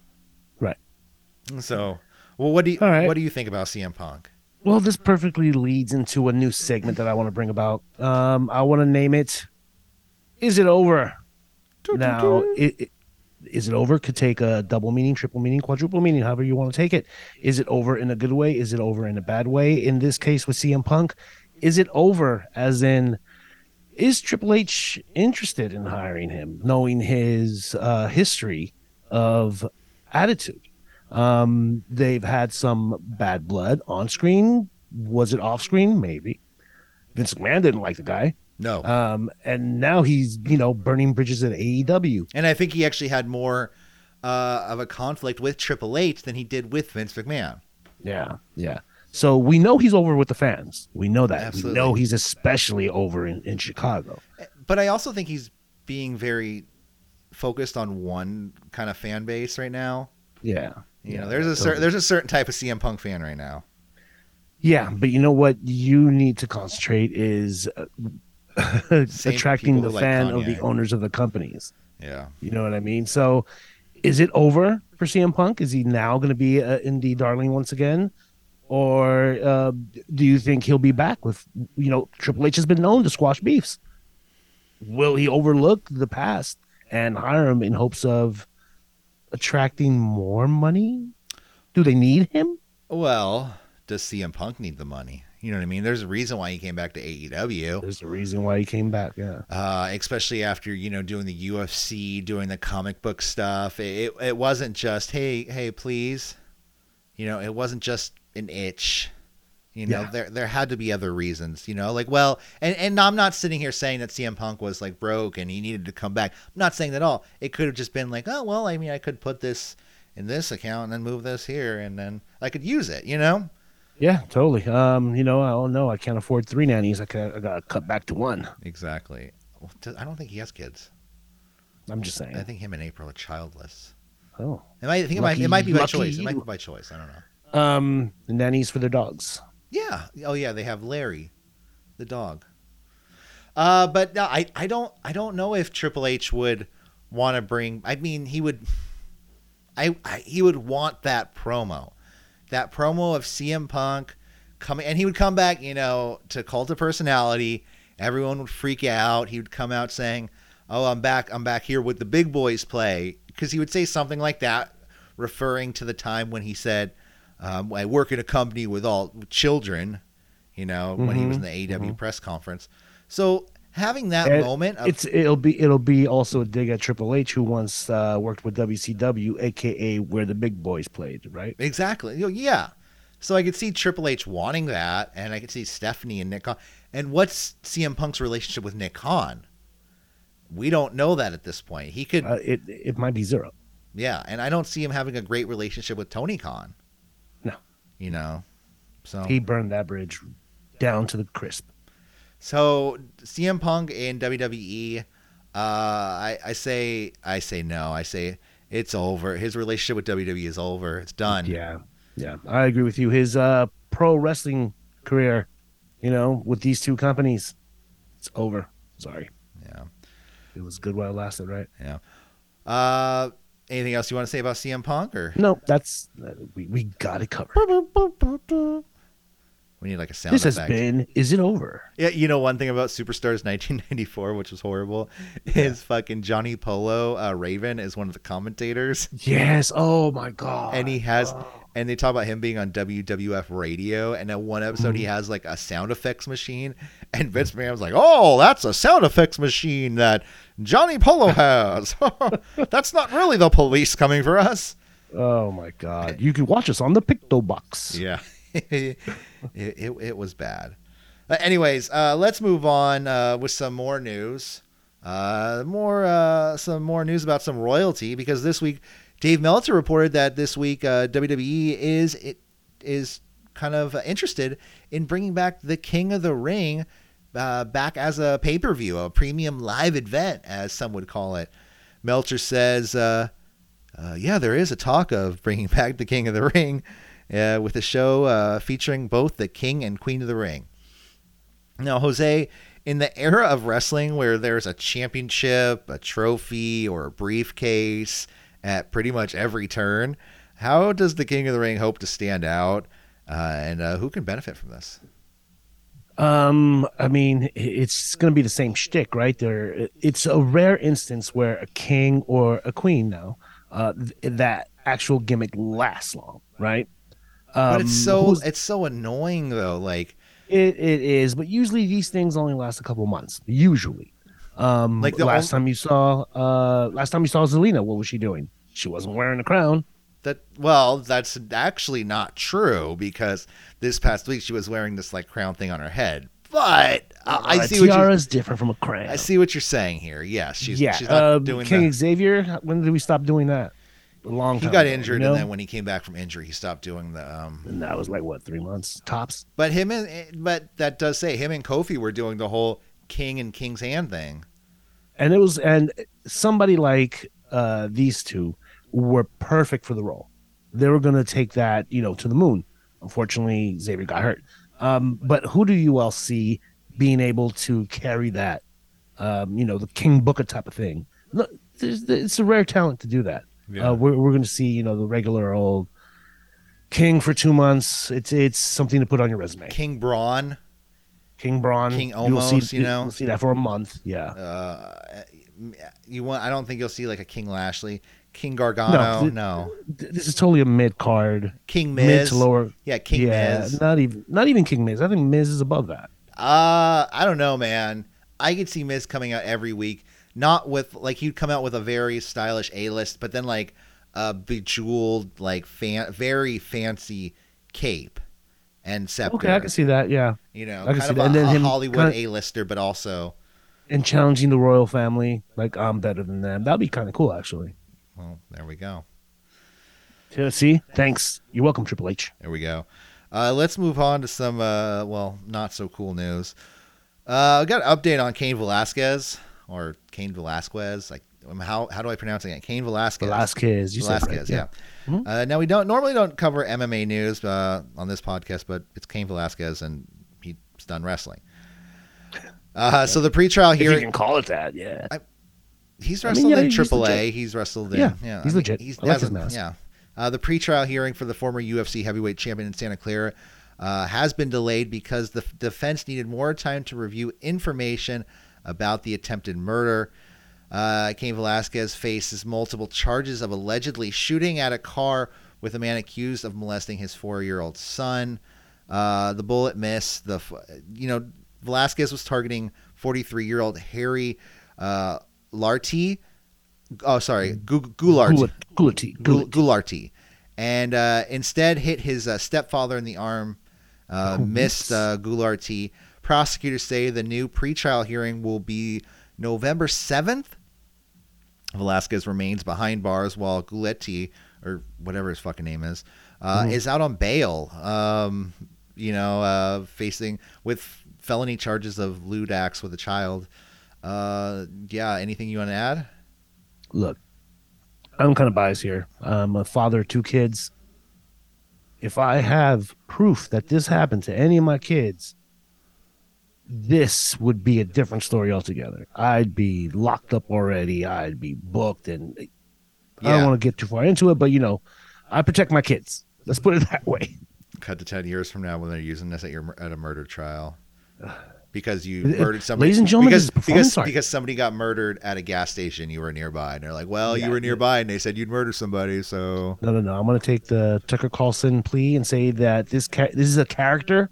So, well, what do you right. what do you think about CM Punk? Well, this perfectly leads into a new segment that I want to bring about. Um, I want to name it Is It Over? Now, it, it, is it over? Could take a double meaning, triple meaning, quadruple meaning, however you want to take it. Is it over in a good way? Is it over in a bad way? In this case with CM Punk, is it over as in is Triple H interested in hiring him, knowing his uh, history of attitude? Um, they've had some bad blood on screen. Was it off screen? Maybe. Vince McMahon didn't like the guy. No, Um, and now he's, you know, burning bridges at AEW. and I think he actually had more uh, of a conflict with Triple H than he did with Vince McMahon. Yeah. Yeah. So we know he's over with the fans. We know that. Absolutely. We know he's especially over in, in Chicago. But I also think he's being very focused on one kind of fan base right now. Yeah. You Yeah, know, there's a totally. certain there's a certain type of CM Punk fan right now. Yeah, but you know what you need to concentrate is uh, [LAUGHS] attracting the who like fan of the owners of the companies. Yeah. You know what I mean? So, is it over for CM Punk? Is he now going to be an indie darling once again, or uh, do you think he'll be back with you know Triple H has been known to squash beefs? Will he overlook the past and hire him in hopes of attracting more money? Do they need him? Well, does CM Punk need the money? You know what I mean? There's a reason why he came back to AEW. There's a reason why he came back. Yeah. Uh, especially after you know doing the UFC, doing the comic book stuff. It it wasn't just hey hey please, you know it wasn't just an itch. You know Yeah. there there had to be other reasons. You know like well and and I'm not sitting here saying that CM Punk was like broke and he needed to come back. I'm not saying that at all. It could have just been like oh well I mean I could put this in this account and then move this here and then I could use it. You know. Yeah, totally. Um, you know, I don't know. I can't afford three nannies. I, ca- I gotta cut back to one. Exactly. I don't think he has kids. I'm just saying. I think him and April are childless. oh, It might, I think it might, it might be by lucky choice. It might be by choice. I don't know. um, the nannies for their dogs. Yeah. Oh yeah, they have Larry, the dog. Uh, but no, I, I don't I don't know if Triple H would want to bring. I mean, he would. I, I he would want that promo, that promo of CM Punk coming, and he would come back, you know, to Cult of Personality. Everyone would freak out. He would come out saying, "Oh, I'm back. I'm back here with the big boys play," because he would say something like that, referring to the time when he said, um, "I work in a company with all children." You know, when he was in the AEW press conference. So having that And moment, of, It's it'll be it'll be also a dig at Triple H, who once uh, worked with WCW, aka where the big boys played. Right. Exactly. Yeah. So I could see Triple H wanting that, and I could see Stephanie and Nick Khan. And what's CM Punk's relationship with Nick Khan? We don't know that at this point. He could, Uh, it it might be zero. yeah. And I don't see him having a great relationship with Tony Khan. You know. So He burned that bridge down to the crisp. so CM Punk in WWE, uh, I I say I say no. I say it's over. His relationship with WWE is over. It's done. Yeah, yeah, I agree with you. His uh, pro wrestling career, you know, with these two companies, it's over. Sorry, Yeah. it was good while it lasted, right? Yeah. Uh, anything else you want to say about CM Punk or? No, that's uh, we we got it covered. We need like a sound This has effect. been. Is it over? Yeah, you know one thing about Superstars 1994, which was horrible, is fucking Johnny Polo uh, Raven is one of the commentators, Yes. Oh my god. and he has, and they talk about him being on WWF radio, and at one episode Mm-hmm. he has like a sound effects machine, and Vince McMahon's like, "Oh, that's a sound effects machine that Johnny Polo [LAUGHS] has. [LAUGHS] that's not really the police coming for us." Oh my god. You can watch us on the Picto Box. Yeah, [LAUGHS] it, it it was bad. Uh, anyways, uh, let's move on uh, with some more news. Uh, more uh, some more news about some royalty because this week Dave Meltzer reported that this week WWE is it is kind of interested in bringing back the King of the Ring back as a pay per view, a premium live event, as some would call it. Meltzer says. Yeah, there is a talk of bringing [LAUGHS] back the King of the Ring uh, with a show uh, featuring both the King and Queen of the Ring. Now, Jose, in the era of wrestling where there's a championship, a trophy, or a briefcase at pretty much every turn, how does the King of the Ring hope to stand out? Uh, and uh, who can benefit from this? Um, I mean, it's going to be the same shtick, right? There, it's a rare instance where a king or a queen now, uh, th- that actual gimmick lasts long, right? Um, But it's so who's- it's so annoying though. Like it, it is, but usually these things only last a couple months. Usually, um, Like the last time you saw, uh, last time you saw Zelina, what was she doing? She wasn't wearing a crown. That well, that's actually not true because this past week she was wearing this like crown thing on her head. But uh, I a see what tiara is different from a crown. I see what you're saying here. Yes, she's yeah, she's not uh, doing King that. Xavier. When did we stop doing that? A long He time. got ago, injured, you know? and then when he came back from injury, he stopped doing the. Um, and that was like what three months tops. but him and but that does say him and Kofi were doing the whole king and king's hand thing. and it was and somebody like uh these two were perfect for the role they were going to take that you know to the moon unfortunately xavier got hurt um but who do you all see being able to carry that um you know the king booker type of thing Look, there's, it's a rare talent to do that uh, we're, we're going to see you know the regular old king for two months it's it's something to put on your resume King Braun, king braun King you'll see, you know? you'll see that for a month yeah uh, you want? I don't think you'll see like a King Lashley. King Gargano. th- No, th- This is totally a mid card, King Miz. mid to lower. Yeah, King yeah, Miz. not even not even King Miz. I think Miz is above that. Uh, I don't know, man. I could see Miz coming out every week, not with like he'd come out with a very stylish A list, but then like a bejeweled, like fan, very fancy cape and scepter. Okay, I can see that. Yeah, you know, I can kind see of that. a, And then him Hollywood A lister, but also, and challenging the royal family, like I'm better than them. That'd be kind of cool, actually. well, there we go. Yeah, see, thanks. You're welcome, Triple H. There we go. Uh, let's move on to some, uh, well, not so cool news. Uh, I got an update on Cain Velasquez or Cain Velasquez. Like, um, how how do I pronounce it? Cain Velasquez. Velasquez, you said Velasquez, right, yeah. Mhm. Uh, now we don't normally don't cover MMA news uh, on this podcast, but it's Cain Velasquez and he's done wrestling. Uh, so the pretrial If you can call it that, yeah. he's I mean, wrestled yeah, in he's AAA. legit. He's wrestled in, Yeah, yeah, he's I mean, legit. He's I like his mask. Yeah. Uh, the pretrial hearing for the former UFC heavyweight champion in Santa Clara uh, has been delayed because the defense needed more time to review information about the attempted murder. Uh, Cain Velasquez faces multiple charges of allegedly shooting at a car with a man accused of molesting his four-year-old son. Uh, the bullet missed. The you know Velasquez was targeting 43-year-old Harry uh, Larty. Oh, sorry, Goulart. Gulati. Gulati. Gul- Gulati. Goularty, and uh, instead hit his uh, stepfather in the arm. Uh, Oh, missed uh, Goularty. Prosecutors say the new pretrial hearing will be November seventh. Velasquez remains behind bars while Gouletti, or whatever his fucking name is, uh, Mhm. is out on bail. Um, you know, uh, facing with felony charges of lewd acts with a child. Uh, yeah. Anything you want to add? Look, I'm kind of biased here. I'm a father of two kids. If I have proof that this happened to any of my kids, this would be a different story altogether. I'd be locked up already. I'd be booked, and I don't want to get too far into it, but you know, I protect my kids. Let's put it that way. cut to 10 years from now when they're using this at your at a murder trial [SIGHS] because you murdered somebody ladies and gentlemen, because, this is because, because somebody got murdered at a gas station you were nearby and they're like well Yeah, you were yeah. nearby and they said you'd murder somebody so No, no, no. I'm going to take the Tucker Carlson plea and say that this ca- this is a character.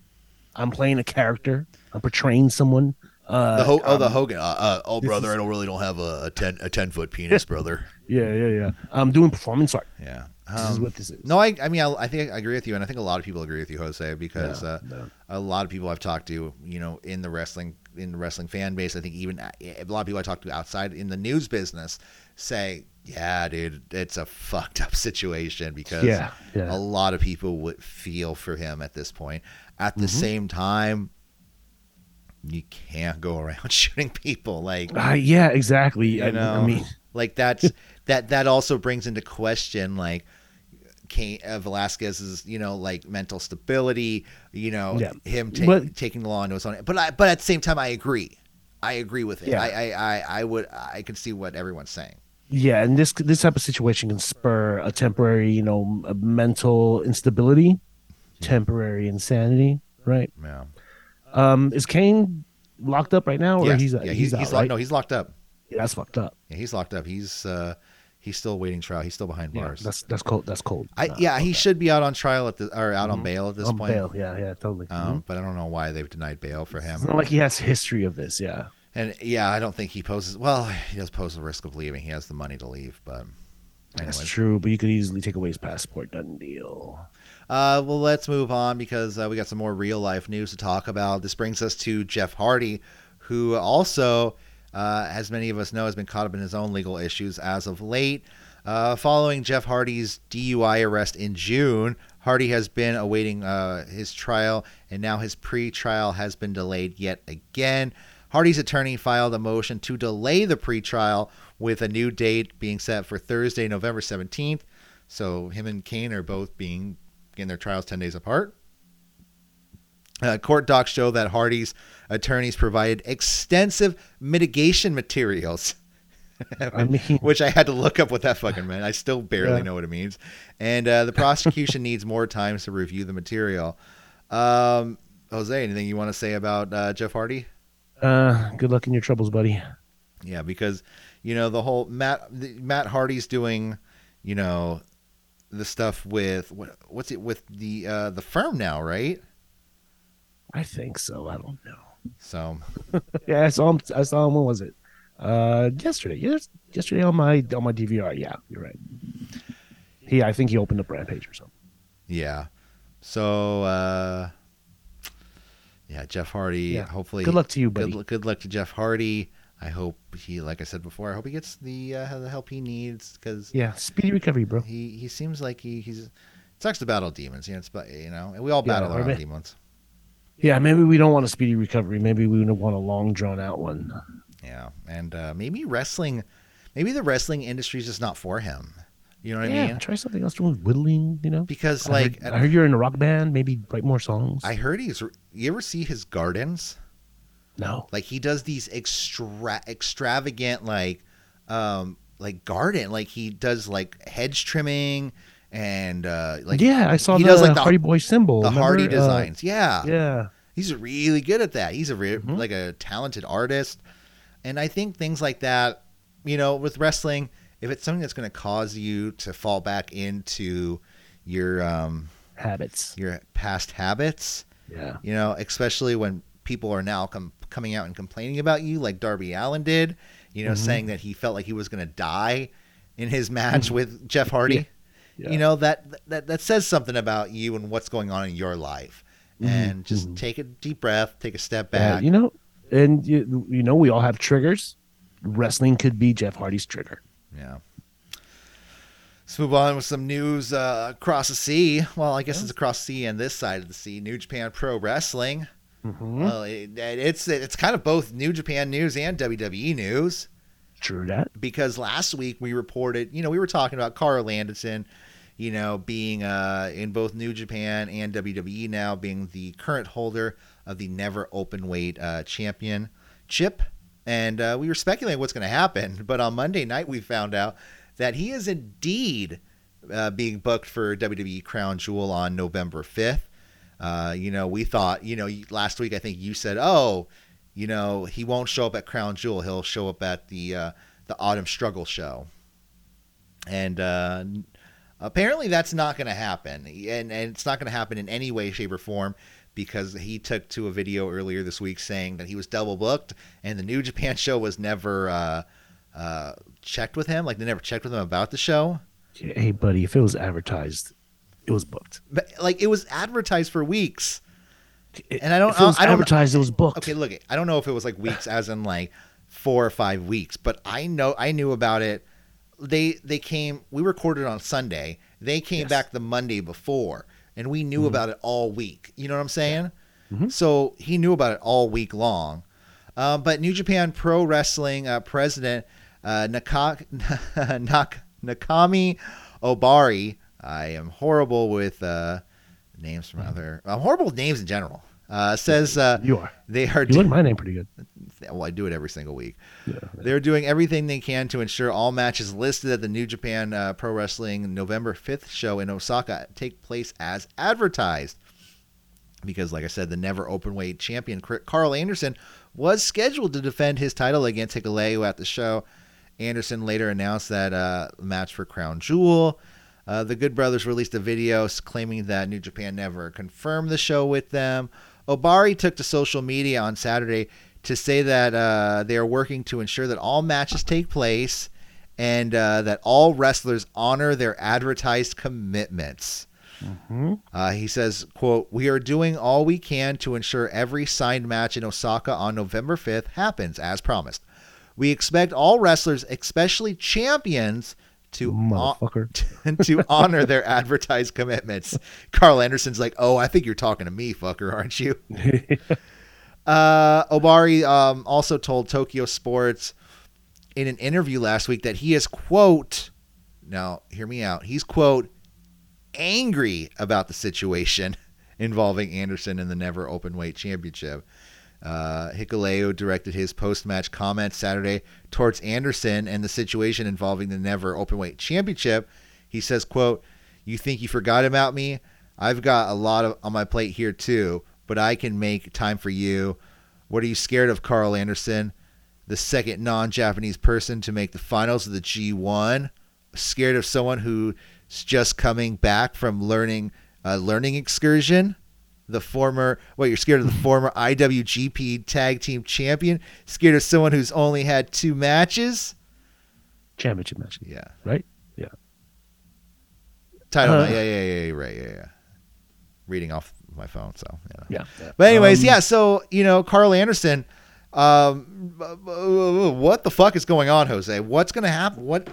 I'm playing a character. I'm portraying someone. Uh, the Ho- oh the um, Hogan uh, uh, oh brother is- I don't really don't have a, a 10 a 10 foot penis [LAUGHS] brother Yeah, yeah, yeah. I'm doing performance art. yeah This is Um, what this is. no I I mean I, I think I agree with you and I think a lot of people agree with you Jose because Yeah, uh, no. a lot of people I've talked to, you know, in the wrestling in the wrestling fan base, I think even a lot of people I talk to outside in the news business say, "Yeah, dude, it's a fucked up [LAUGHS] situation because Yeah, yeah. a lot of people would feel for him at this point. At the Mhm. same time, you can't go around [LAUGHS] shooting people like Uh, yeah, exactly. You I, know, I mean, like that's that that also brings into question like Cain, uh, Velasquez's you know like mental stability you know Yeah. him ta- But- taking the law into his own but I, but at the same time I agree I agree with it Yeah. I, I I I would I can see what everyone's saying yeah, and this this type of situation can spur a temporary, you know, a mental instability, temporary insanity, right? yeah Um, is Cain locked up right now, or yeah he's yeah, he's, he's, out, he's right? locked no he's locked up Yeah, that's fucked up. yeah, he's locked up he's uh he's still waiting trial he's still behind Yeah, bars that's that's cold. That's cold. I yeah he that. should be out on trial at the or out on Mhm. bail at this on point bail. Yeah, yeah, totally. um Mhm. but I don't know why they've denied bail for him It's not like he has history of this. Yeah. And yeah, I don't think he poses. Well, he does pose the risk of leaving. He has the money to leave, but That's anyways. true, but you could easily take away his passport. Done deal. Uh, well, let's move on because uh, we got some more real life news to talk about. This brings us to Jeff Hardy, who also, uh, as many of us know, has been caught up in his own legal issues as of late. Uh, following Jeff Hardy's DUI arrest in June, Hardy has been awaiting uh, his trial, and now his pre-trial has been delayed yet again. Hardy's attorney filed a motion to delay the pre-trial with a new date being set for Thursday, November 17th. So him and Cain are both being in their trials 10 days apart. Uh, court docs show that Hardy's attorneys provided extensive mitigation materials. [LAUGHS] I mean, [LAUGHS] which I had to look up what that fucking meant. I still barely Yeah. know what it means. And uh, the prosecution [LAUGHS] needs more time to review the material. Um, Jose, anything you want to say about uh, Jeff Hardy? uh, good luck in your troubles, buddy. Yeah, because you know the whole Matt the, Matt Hardy's doing you know, the stuff with what what's it with the uh the firm now, right? I think so. I don't know. So [LAUGHS] Yeah, I saw him. I saw him. When was it? Uh, yesterday. Yes, yesterday on my on my DVR. Yeah, you're right. He, I think he opened a brand page or something. yeah. So uh yeah, Jeff Hardy. Yeah. Hopefully, Good luck to you, buddy. Good, good luck to Jeff Hardy. I hope he, like I said before, I hope he gets the uh, the help he needs because Yeah, speedy recovery, bro. he he seems like he he's it sucks to battle demons. You know, it's about you know, and we all Yeah, battle our or own demons. Yeah, maybe we don't want a speedy recovery. Maybe we want a long drawn out one. Yeah, and uh, maybe wrestling, maybe the wrestling industry is just not for him. You know what yeah, I mean? try something else. Doing whittling, you know. Because I like heard, I heard you're in a rock band. Maybe write more songs. I heard he's. You ever see his gardens? No. Like he does these extra extravagant like, um, like garden. Like he does like hedge trimming and uh like yeah, I saw he the does like the, Hardy Boy symbol. the remember? Hardy Uh, designs. yeah, yeah. he's really good at that. He's a re- Mhm. like a talented artist, and I think things like that, you know, with wrestling, if it's something that's going to cause you to fall back into your um Habits. your past habits, Yeah. you know, especially when people are now com- coming out and complaining about you, like Darby Allin did, you know, Mhm. saying that he felt like he was going to die in his match Mhm. with Jeff Hardy. Yeah. You know that that that says something about you and what's going on in your life. Mhm, And just mhm. take a deep breath, take a step Yeah, back. you know, and you, you know, we all have triggers. Wrestling could be Jeff Hardy's trigger. Yeah. Let's move on with some news uh, across the sea. Well, I guess it's across the sea and this side of the sea. New Japan Pro Wrestling. Mm-hmm. Well, it, it's it's kind of both New Japan news and WWE news True that. because last week we reported, you know, we were talking about Karl Anderson, you know, being uh, in both New Japan and WWE now, being the current holder of the Never Open Weight uh, Championship, and uh, we were speculating what's going to happen. But on Monday night, we found out that he is indeed uh, being booked for WWE Crown Jewel on November fifth. Uh, you know, we thought, you know, last week I think you said, oh, you know, he won't show up at Crown Jewel. He'll show up at the uh, the Autumn Struggle show, and uh, apparently that's not going to happen. And, and it's not going to happen in any way, shape, or form because he took to a video earlier this week saying that he was double booked, and the New Japan [LAUGHS] show was never uh, uh, checked with him. Like they never checked with him about the show. Hey, buddy, if it was advertised, it was booked. But like it was advertised for weeks. It- And I don't- If it was I don't- advertised, it was booked. Okay, look, I don't know if it was like weeks, as in like four or five weeks, but I know I knew about it. They they came. We recorded on Sunday. They came Yes. back the Monday before, and we knew about it all week. You know what I'm saying? Mhm. So he knew about it all week long. Uh, but New Japan Pro Wrestling uh, president uh, Naka- [LAUGHS] Nak- Nakami Ohbari. I am horrible with uh, names from other. I'm horrible with names in general. Uh, says uh, you are. they are. You like my name pretty good. well, I do it every single week. Yeah. They're doing everything they can to ensure all matches listed at the New Japan uh, Pro Wrestling November 5th show in Osaka take place as advertised. Because, like I said, the never openweight champion Karl Anderson was scheduled to defend his title against Hikuleo at the show. Anderson later announced that uh, match for Crown Jewel. Uh, the Good Brothers released a video claiming that New Japan never confirmed the show with them. Ohbari took to social media on Saturday to say that uh, they are working to ensure that all matches take place and uh, that all wrestlers honor their advertised commitments. Mm-hmm. Uh, he says, "quote We are doing all we can to ensure every signed match in Osaka on November 5th happens as promised. We expect all wrestlers, especially champions, to Motherfucker. [LAUGHS] to honor their advertised commitments." Karl Anderson's like, "Oh, I think you're talking to me, fucker, aren't you?" [LAUGHS] Uh, Ohbari um, also told Tokyo Sports in an interview last week that he is quote now hear me out he's quote angry about the situation [LAUGHS] involving Anderson in the never open weight championship. Uh, Hikuleo directed his post-match comments Saturday towards Anderson and the situation involving the never openweight championship. He says, "quote You think you forgot about me? I've got a lot of on my plate here too, but I can make time for you. What are you scared of, Karl Anderson? The second non-Japanese person to make the finals of the G1? scared of someone who's just coming back from learning a learning excursion? The former, what you're scared of the former IWGP Tag Team Champion? Scared of someone who's only had two matches? Championship match, Yeah, right? Yeah. title. Uh, yeah, yeah, yeah, yeah, right, yeah, yeah. Reading off my phone, so yeah. Yeah. But anyways, Um, yeah. So you know, Karl Anderson. Um, what the fuck is going on, Jose? What's gonna happen? What?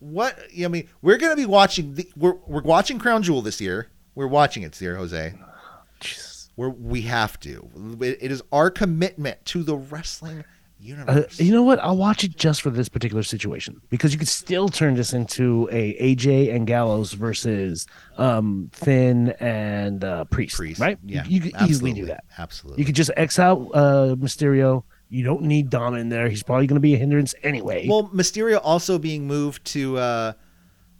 What? I mean, we're gonna be watching. The, we're we're watching Crown Jewel this year. We're watching it this year, Jose. We're, we have to. It, is our commitment to the wrestling Uh, universe. you know what? I'll watch it just for this particular situation because you could still turn this into a AJ and Gallows versus um Finn and uh, Priest, Priest, right? Yeah, you, you could easily do that. Absolutely. You could just X out uh, Mysterio. You don't need Dom in there. He's probably going to be a hindrance anyway. Well, Mysterio also being moved to. uh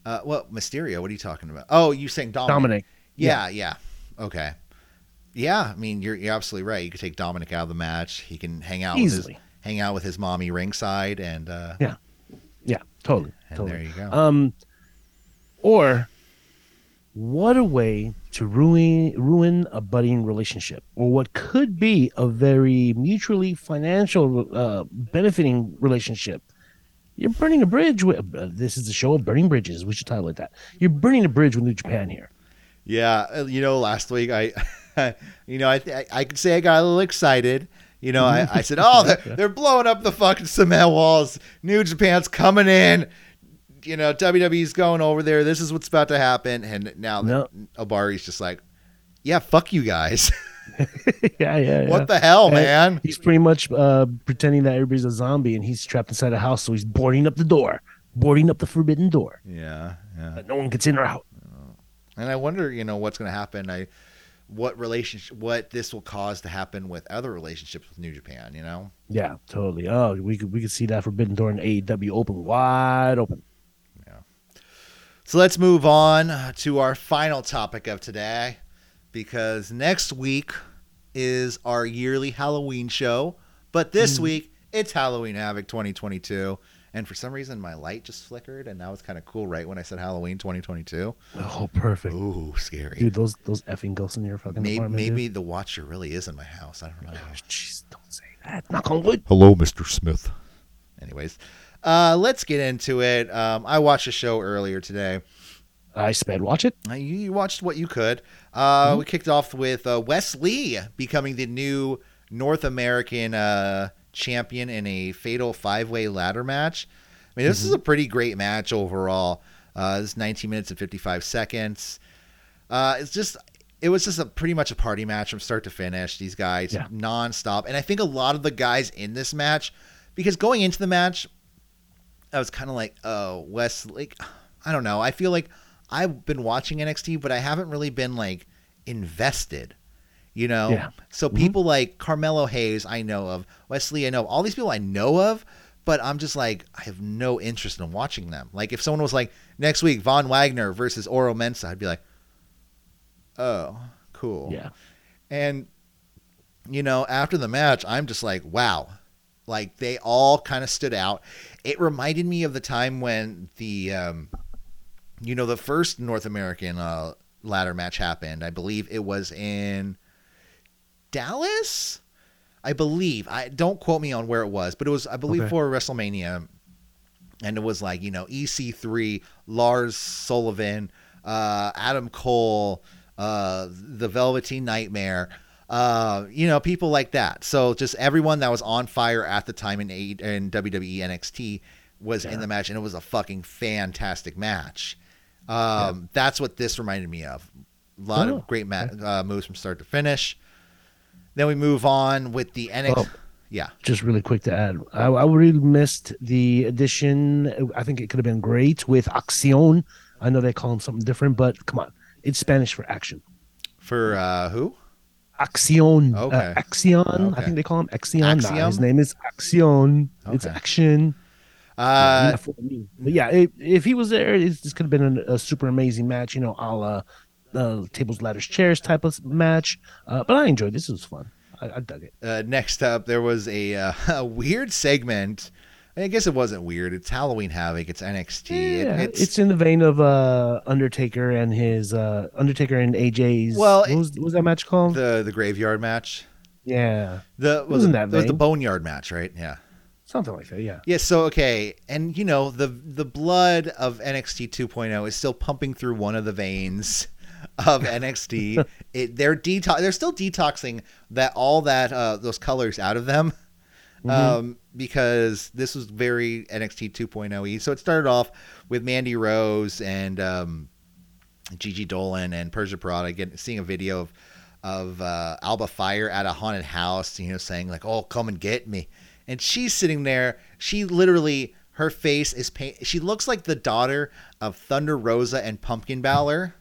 uh, well, Mysterio. What are you talking about? Oh, you saying Dominic? Dominic. Yeah, yeah. Okay. Yeah, I mean you're you're absolutely right. You could take Dominic out of the match. He can hang out with Easily. his hang out with his mommy ringside, and uh, Yeah. Yeah, totally. and totally. there you go. Um, or what a way to ruin ruin a budding relationship, or what could be a very mutually financial uh, benefiting relationship. You're burning a bridge with. Uh, this is the show of burning bridges. We should title it that. You're burning a bridge with New Japan here. yeah, uh, you know, last week I, [LAUGHS] [LAUGHS] you know, I th- I could say I got a little excited. You know, I, I said, "Oh, they're, [LAUGHS] they're blowing up the fucking cement walls. New Japan's coming in. You know, WWE's going over there. This is what's about to happen." And now No. Ohbari's just like, "Yeah, fuck you guys. yeah, [LAUGHS] yeah, yeah. what the hell, And man?" He's pretty much uh, pretending that everybody's a zombie and he's trapped inside a house, so he's boarding up the door, boarding up the forbidden door. Yeah, yeah. That no one gets in or out. And I wonder, you know, what's going to happen. I, what relationship, what this will cause to happen with other relationships with New Japan. You know, Yeah, totally. Oh, we could we could see that forbidden door in AEW open wide open. Yeah. So let's move on to our final topic of today, because next week is our yearly Halloween show, but this mm. week it's Halloween Havoc 2022. And for some reason, my light just flickered, and now it's kind of cool right when I said Halloween 2022. Oh, perfect. Ooh, scary. Dude, those those effing ghosts in your fucking maybe apartment. maybe dude. the Watcher really is in my house. I don't know. Jeez, don't say that. Knock on wood. Hello, Mr. Smith. Anyways, uh, let's get into it. Um, I watched a show earlier today. I sped watch it. Uh, You, you watched what you could. Uh, We kicked off with uh, Wes Lee becoming the new North American uh, champion in a fatal five way ladder match. I mean, this is a pretty great match overall. Uh, this is 19 minutes and 55 seconds. Uh, it's just. It was just a pretty much a party match from start to finish. These guys Yeah. nonstop, and I think a lot of the guys in this match, because going into the match, I was kind of like, oh, Wes, like, I don't know. I feel like I've been watching NXT, but I haven't really been like invested, you know? Yeah. So people like Carmelo Hayes, I know of, Wes Lee, I know of, all these people I know of, but I'm just like, I have no interest in watching them. Like, if someone was like, next week, Von Wagner versus Oro Mensah, I'd be like, oh, cool. Yeah. And you know, after the match, I'm just like, wow. Like they all kind of stood out. It reminded me of the time when the um you know, the first North American uh ladder match happened. I believe it was in Dallas. I believe. I don't quote me on where it was, but it was I believe Okay. for WrestleMania. And it was like, you know, EC3, Lars Sullivan, uh, Adam Cole, uh, the Velveteen Nightmare, uh, you know, people like that. So just everyone that was on fire at the time in, A- in WWE NXT was in the match, and it was a fucking fantastic match. Um, That's what this reminded me of. A lot Oh, of great ma- uh, moves from start to finish. Then we move on with the NXT. Oh. Yeah. Just really quick to add, I, I really missed the addition. I think it could have been great with Acción. I know they call him something different, but come on, it's Spanish for action. For uh, who? Acción. Okay. Uh, Axion. Okay. I think they call him Axion. Nah, his name is Axion. It's action. Uh, Yeah. But yeah, if, if he was there, it's, this could have been a, a super amazing match, you know, a la uh, tables, ladders, chairs type of match. Uh, but I enjoyed this. It was fun. I, I dug it. uh, next up, there was a, uh, [LAUGHS] a weird segment. I guess it wasn't weird. It's Halloween Havoc. It's NXT. It- Yeah, it's, it's, in the vein of uh Undertaker and his uh Undertaker and AJ's. Well, what was, what was that match called? the the graveyard match. yeah, The was, was in it, that it was the boneyard match, right? Yeah. something like that. Yeah. Yeah, so okay, and you know the the blood of NXT 2.0 is still pumping through one of the veins of [LAUGHS] NXT. it, they're detox. They're still detoxing that all that uh, those colors out of them, Mm-hmm. um, because this was very NXT 2.0 y. So it started off with Mandy Rose and um, Gigi Dolin and Persia Pirotta getting seeing a video of of uh, Alba Fyre at a haunted house, you know, saying like, "Oh, come and get me," and she's sitting there. She literally, her face is paint. She looks like the daughter of Thunder Rosa and Pumpkin Balor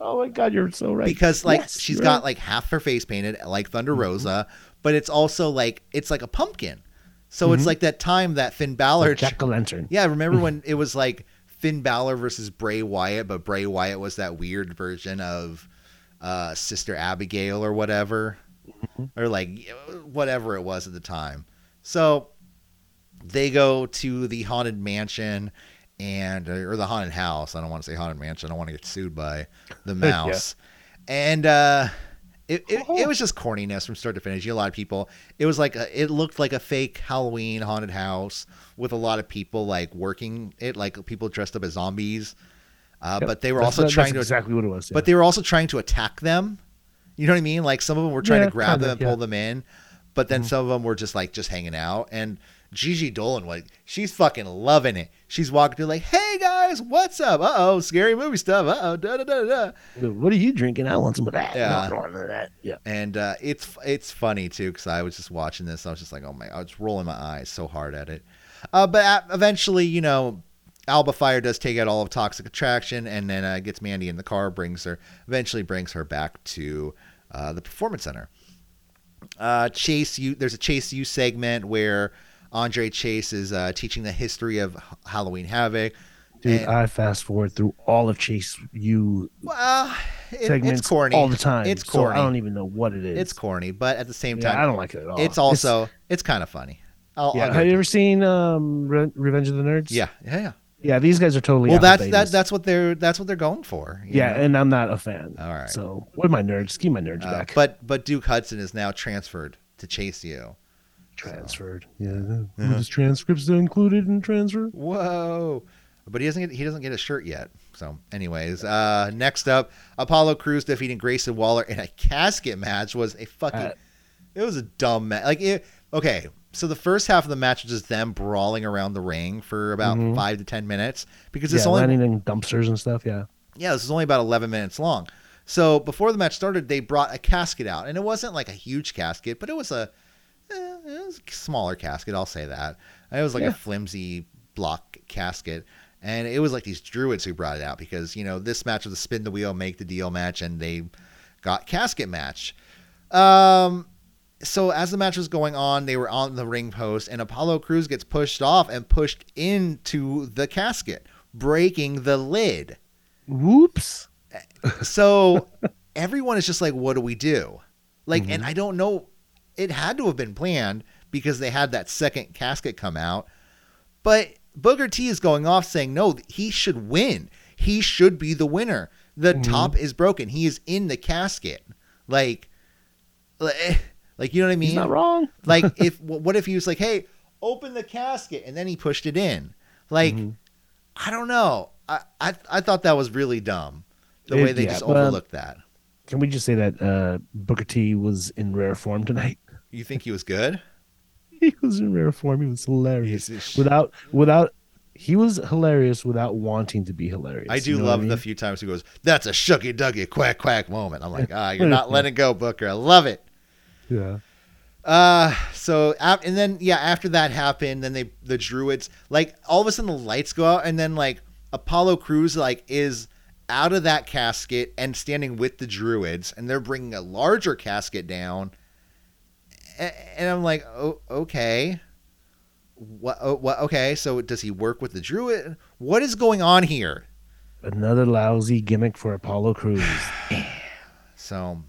Oh my God, you're so right. because like Yes, she's you're got right. like half her face painted like Thunder Mm-hmm. Rosa, but it's also like it's like a pumpkin. So it's like that time that Finn Balor Jack o' Lantern. yeah, remember [LAUGHS] when it was like Finn Balor versus Bray Wyatt, but Bray Wyatt was that weird version of uh, Sister Abigail or whatever, or like whatever it was at the time. So they go to the haunted mansion and or the haunted house. I don't want to say haunted mansion. I don't want to get sued by the [LAUGHS] mouse. And uh, it, it, it was just corniness from start to finish. You a lot of people. It was like a, it looked like a fake Halloween haunted house with a lot of people like working it, like people dressed up as zombies. Uh, Yep. But they were That's- also that's trying to exactly what it was. yeah. but they were also trying to attack them. You know what I mean? Like some of them were trying Yeah, to grab them and yeah. pull them in, but then some of them were just like just hanging out. And Gigi Dolin, like she's fucking loving it. She's walking through like, "Hey guys, what's up? Uh oh, scary movie stuff. Uh oh, da da da da." what are you drinking? I want some of that. Yeah. No, I don't want none of that. Yeah. And uh, it's it's funny too because I was just watching this. I was just like, "Oh my!" I was rolling my eyes so hard at it. Uh, but eventually, you know, Alba Fyre does take out all of Toxic Attraction, and then uh, gets Mandy in the car, brings her, eventually brings her back to uh, the Performance Center. Uh, Chase, you there's a Chase U segment where Andre Chase is uh, teaching the history of Halloween Havoc. Dude, And- I fast forward through all of Chase U well, it- segments it's corny all the time. It's so corny. I don't even know what it is. it's corny, but at the same yeah, time, I don't like it at all. it's also it's, kind of funny. I'll, yeah. I'll Have you ever seen um, Re- Revenge of the Nerds? yeah, yeah, yeah. Yeah, these guys are totally. Well, that's that. That's what they're that's what they're going for. yeah, know? and I'm not a fan. All right. So what are my nerds? Give my nerds Uh, back. but but Duke Hudson is now transferred to Chase U. transferred. Yeah. His transcripts are included in transfer. Whoa! But he doesn't get he doesn't get a shirt yet. So, anyways, uh, next up, Apollo Crews defeating Grayson Waller in a casket match was a fucking. Uh, it was a dumb match. Like it. Okay, so the first half of the match was just them brawling around the ring for about Mhm. five to ten minutes because Yeah, it's only landing in dumpsters and stuff. Yeah. yeah, this is only about 11 minutes long. So before the match started, they brought a casket out, and it wasn't like a huge casket, but it was a, eh, it was a smaller casket. I'll say that. It was like Yeah. a flimsy block casket, and it was like these druids who brought it out because you know this match was a spin the wheel, make the deal match, and they got casket match. Um, so as the match was going on, they were on the ring post, and Apollo Crews gets pushed off and pushed into the casket, breaking the lid. Whoops. [LAUGHS] So everyone is just like, what do we do? Like, Mm-hmm. and I don't know. It had to have been planned because they had that second casket come out. But Booker T is going off saying, no, he should win. He should be the winner. The Mm-hmm. top is broken. He is in the casket. Like, like, you know what I mean? He's not wrong. [LAUGHS] like if what if he was like, "Hey, open the casket," and then he pushed it in? Like, Mhm. I don't know. I, I I thought that was really dumb. The It- way they yeah, just overlooked that. Can we just say that uh, Booker T was in rare form tonight? [LAUGHS] You think he was good? He was in rare form. He was hilarious. He's- Without without he was hilarious without wanting to be hilarious. I do You know love I mean? the few times he goes, "That's a shucky ducky quack quack moment." I'm like, [LAUGHS] ah, you're not letting go, Booker. I love it. Yeah. Uh so and then yeah, after that happened, then they the druids like all of a sudden the lights go out and then like Apollo Crews like is out of that casket and standing with the druids and they're bringing a larger casket down. And I'm like, "Oh, okay. What oh, what okay, so does he work with the druid? What is going on here?" Another lousy gimmick for Apollo Crews. [SIGHS] So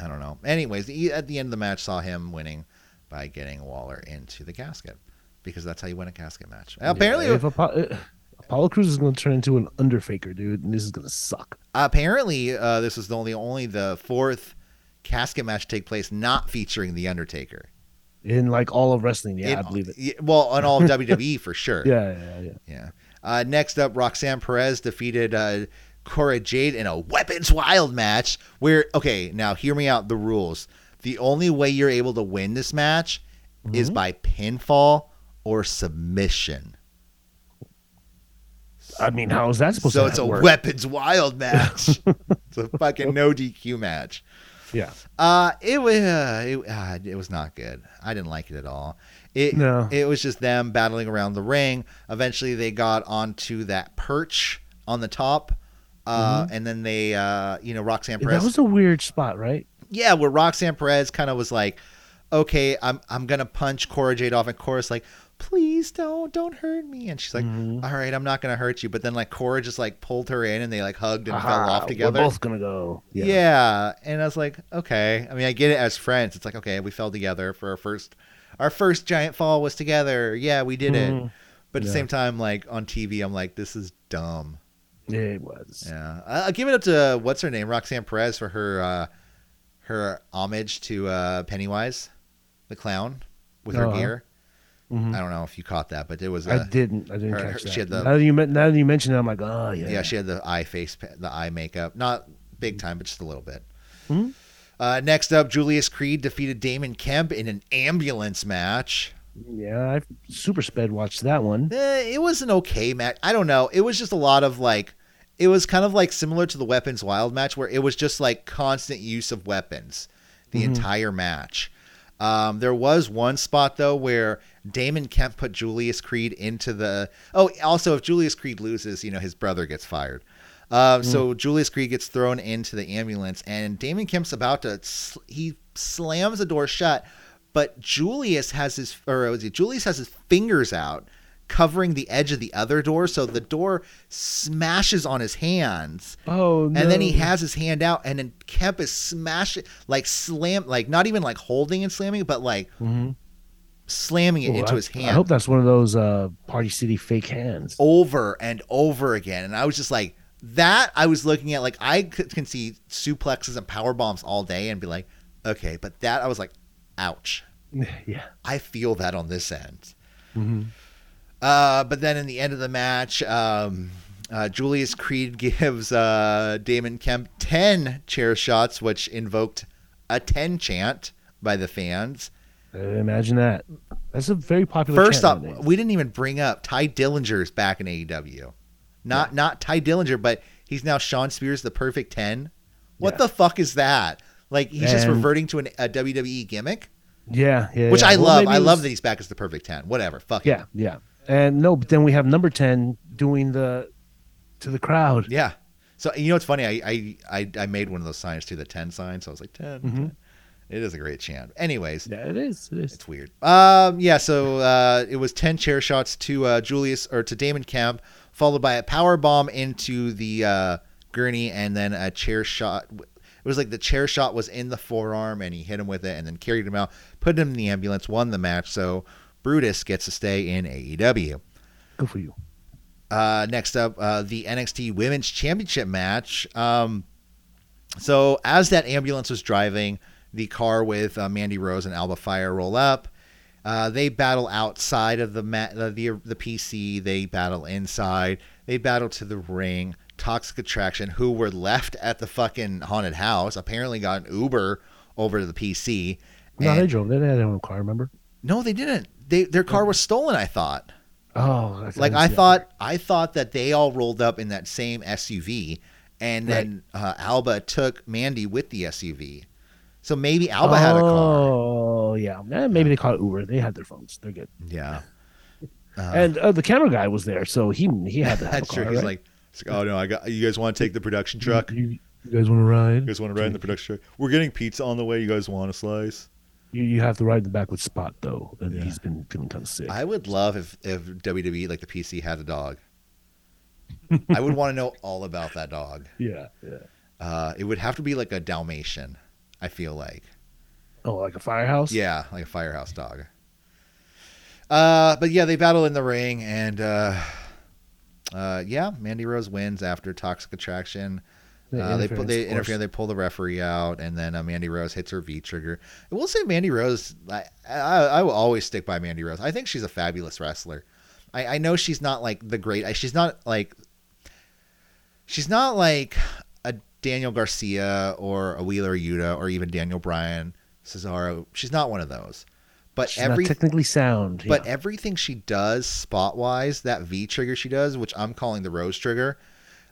I don't know. Anyways, the, at the end of the match, saw him winning by getting Waller into the casket. because that's how you win a casket match. Apparently, if Apo- uh, Apollo Crews is going to turn into an underfaker, dude, and this is going to suck. apparently, uh, this was the only only the fourth casket match to take place not featuring the Undertaker. In like all of wrestling, yeah, In- I believe it. yeah, Well, on all of [LAUGHS] WWE for sure. Yeah, yeah, yeah. Yeah. Uh, next up, Roxanne Perez defeated uh, Cora Jade in a Weapons Wild match. Where okay, now hear me out. The rules: the only way you're able to win this match is by pinfall or submission. I mean, how is that supposed So to So it's a work? Weapons Wild [LAUGHS] match. it's a fucking no DQ match. Yeah. Uh, it was uh, it, uh, it was not good. I didn't like it at all. It No. it was just them battling around the ring. Eventually, they got onto that perch on the top, uh, and then they, uh, you know, Roxanne Perez. Mm-hmm. That was a weird spot, right? yeah, where Roxanne Perez kind of was like, "Okay, I'm I'm gonna punch Cora Jade off," and Cora's like, "Please don't don't hurt me," and she's like, Mhm. "All right, I'm not gonna hurt you." But then like Cora just like pulled her in, and they like hugged and fell off together. We're both gonna go. Yeah. and I was like, okay. I mean, I get it as friends. It's like, okay, we fell together for our first, our first giant fall was together. Yeah, we did it. Mhm. But at the same time, like on TV, I'm like, this is dumb. Yeah, it was. Yeah, I- I'll give it up to what's her name, Roxanne Perez, for her, uh, her homage to uh, Pennywise, the clown, with her Uh-huh. gear. Mhm. I don't know if you caught that, but it was. I Uh, didn't. I didn't her- catch her- that. she had the- now, that you, now that you mention it, I'm like, oh yeah. yeah. she had the eye face, the eye makeup, not big time, but just a little bit. Mhm. Uh, next up, Julius Creed defeated Damon Kemp in an ambulance match. Yeah, I super sped watched that one. Eh, it was an okay match. I don't know. It was just a lot of like, it was kind of like similar to the Weapons Wild match, where it was just like constant use of weapons the Mhm. entire match. Um, there was one spot though where Damon Kemp put Julius Creed into the. Oh, also if Julius Creed loses, you know his brother gets fired. Um, So Julius Creed gets thrown into the ambulance, and Damon Kemp's about to. sl- He slams the door shut, but Julius has his or was it Julius has his fingers out, covering the edge of the other door, so the door smashes on his hands. Oh no. And then he has his hand out, and then Kemp is smashing, like slam, like not even like holding and slamming, but like Mhm. slamming it Ooh, into I, his hand I hope that's one of those uh, Party City fake hands. over and over again. And I was just like, that I was looking at, like, I could, can see suplexes and power bombs all day and be like, okay, but that I was like, ouch. [LAUGHS] yeah. I feel that on this end. hmm Uh, but then in the end of the match, um, uh, Julius Creed [LAUGHS] gives uh, Damon Kemp 10 chair shots, which invoked a 10 chant by the fans. Imagine that. That's a very popular. First off, nowadays. we didn't even bring up Tye Dillinger's back in AEW. Not not Ty Dillinger, but he's now Shawn Spears, the perfect 10. What Yeah. the fuck is that? Like, he's just reverting to an, a WWE gimmick, yeah, yeah, which yeah. I Well, love. I it love that he's back as the perfect 10. Whatever. Fuck it. Yeah, yeah. And no, but then we have number ten doing the to the crowd. Yeah. So you know it's funny? I I I, I made one of those signs too, the ten sign. So I was like 10, Mhm. 10. It is a great chant. Anyways, Yeah, it is. It is. it's weird. Um, yeah. So uh, it was ten chair shots to uh, Julius or to Damon Kemp, followed by a power bomb into the uh, gurney, and then a chair shot. It was like the chair shot was in the forearm, and he hit him with it, and then carried him out, put him in the ambulance, won the match. So Brutus gets to stay in AEW. Good for you. Uh, next up, uh, the NXT Women's Championship match. Um, so as that ambulance was driving, the car with uh, Mandy Rose and Alba Fyre roll up. Uh, they battle outside of the, ma- the the the PC. They battle inside. They battle to the ring. Toxic Attraction, who were left at the fucking haunted house, apparently got an Uber over to the PC. No, And- they drove. They their own car. Remember? no, they didn't. They their car was stolen. I thought. Oh, like I thought I thought that they all rolled up in that same SUV and then uh, Alba took Mandy with the SUV. So maybe Alba had a car. Oh, yeah. Eh, maybe they called Uber. They had their phones. They're good. Yeah. Uh, [LAUGHS] and uh, the camera guy was there, so he he had to [LAUGHS] have that's a car. true. He's right? like, like, "Oh no, I got you guys want to take the production truck? You You, you guys want to ride? You guys want to ride in the production truck? We're getting pizza on the way. You guys want a slice?" You, you have to ride in the back with Spot though, and Yeah. he's been feeling kind of sick. I would love if if WWE like the PC had a dog. I would want to know all about that dog. [LAUGHS] yeah, yeah. Uh, it would have to be like a Dalmatian. I feel like. Oh, like a firehouse? Yeah, like a firehouse dog. Uh, but yeah, they battle in the ring, and uh, uh, yeah, Mandy Rose wins after Toxic Attraction. The Uh, they pull, they interfere. They pull the referee out, and then uh, Mandy Rose hits her V trigger. I will say Mandy Rose. I, I I will always stick by Mandy Rose. I think she's a fabulous wrestler. I, I know she's not like the great. She's not like. She's not like a Daniel Garcia or a Wheeler Yuta or even Daniel Bryan Cesaro. She's not one of those. But She's every not technically sound. but yeah. everything she does spot wise, that V trigger she does, which I'm calling the Rose trigger,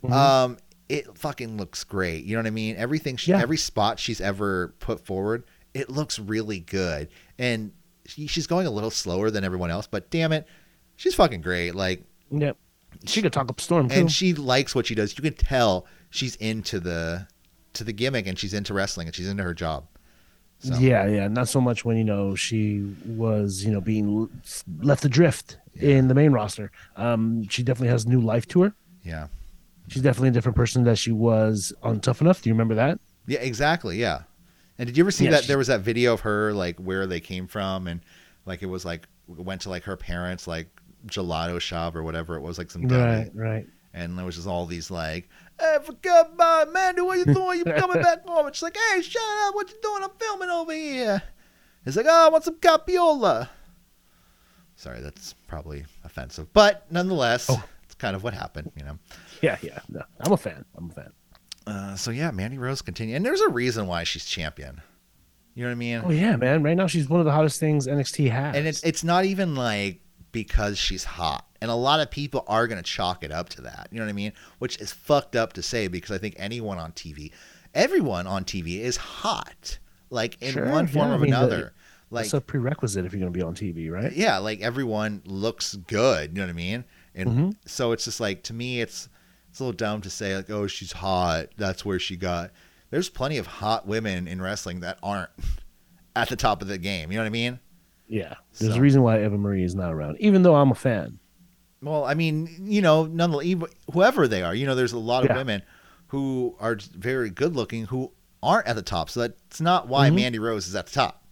Mhm. um, it fucking looks great. You know what I mean? Everything, she, Yeah. every spot she's ever put forward, it looks really good. And she, she's going a little slower than everyone else, but damn it, she's fucking great. Like, Yep. She could talk up storm too. and she likes what she does. You can tell she's into the to the gimmick, and she's into wrestling, and she's into her job. So, Yeah, yeah. Not so much when you know she was, you know, being left adrift in the main roster. Um, she definitely has new life to her. yeah, She's definitely a different person that she was on Tough Enough. Do you remember that? Yeah, exactly. Yeah. And did you ever see Yeah, that she- there was that video of her like where they came from and like it was like went to like her parents like gelato shop or whatever it was like some deli Right, right. and there was just all these like hey forget about it, Mandy what you doing you coming back [LAUGHS] home and she's like hey shut up what you doing I'm filming over here it's like oh I want some capiola sorry that's probably offensive but nonetheless Oh. it's kind of what happened you know Yeah, yeah. No, I'm a fan. I'm a fan. uh, so yeah Mandy Rose continue and there's a reason why she's champion you know what I mean Oh yeah, man. Right now she's one of the hottest things NXT has. and it's it's not even like because she's hot and a lot of people are going to chalk it up to that you know what i mean which is fucked up to say because i think anyone on tv everyone on tv is hot like in Sure, one form yeah, or I mean, the- another like That's a prerequisite if you're going to be on TV, right? yeah like everyone looks good you know what i mean and Mhm. so it's just like to me it's it's a little dumb to say like oh she's hot that's where she got there's plenty of hot women in wrestling that aren't [LAUGHS] at the top of the game you know what i mean Yeah. There's So- a reason why Eva Marie is not around, even though I'm a fan. Well, I mean, you know, nonetheless, whoever they are, you know, there's a lot of Yeah. women who are very good looking who aren't at the top. So that's not why Mhm. Mandy Rose is at the top.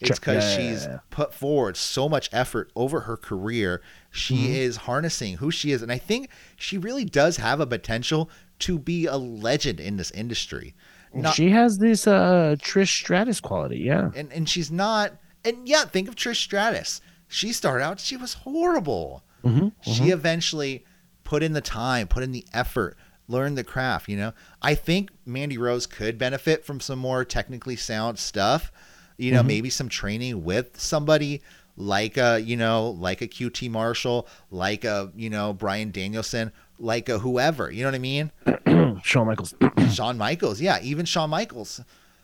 It's because Yeah, yeah, she's yeah. put forward so much effort over her career. She Mhm. is harnessing who she is. And I think she really does have a potential to be a legend in this industry. Not, she has this uh Trish Stratus quality, yeah. and, and she's not. And yeah, think of Trish Stratus. She started out, she was horrible. Mm-hmm. she eventually put in the time, put in the effort, learned the craft, you know. I think Mandy Rose could benefit from some more technically sound stuff. You know, Mhm. maybe some training with somebody like a, you know, like a QT Marshall, like a, you know, Bryan Danielson, like a whoever, you know what I mean? [CLEARS THROAT] Shawn Michaels. [CLEARS THROAT] Shawn Michaels, yeah, even Shawn Michaels.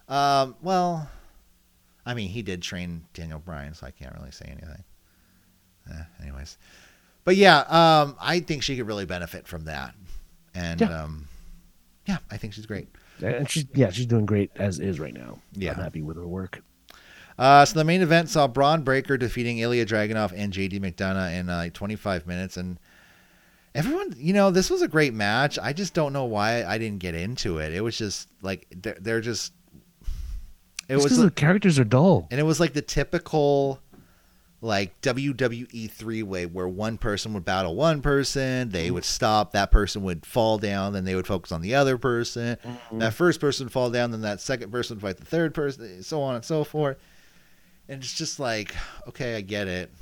Um, well, I mean, he did train Daniel Bryan, so I can't really say anything. Eh, anyways, but yeah, um, I think she could really benefit from that, and Yeah. um, yeah, I think she's great. and she's yeah, she's doing great as is right now. Yeah. I'm happy with her work. Uh, so the main event saw Bron Breakker defeating Ilja Dragunov and JD McDonagh in uh, like 25 minutes, and everyone, you know, this was a great match. I just don't know why I didn't get into it. It was just like they're, they're just. It It's was because the characters are dull. and it was like the typical like WWE three way where one person would battle one person, they would stop, that person would fall down, then they would focus on the other person. That first person would fall down, then that second person would fight the third person, so on and so forth. And it's just like, okay, I get it.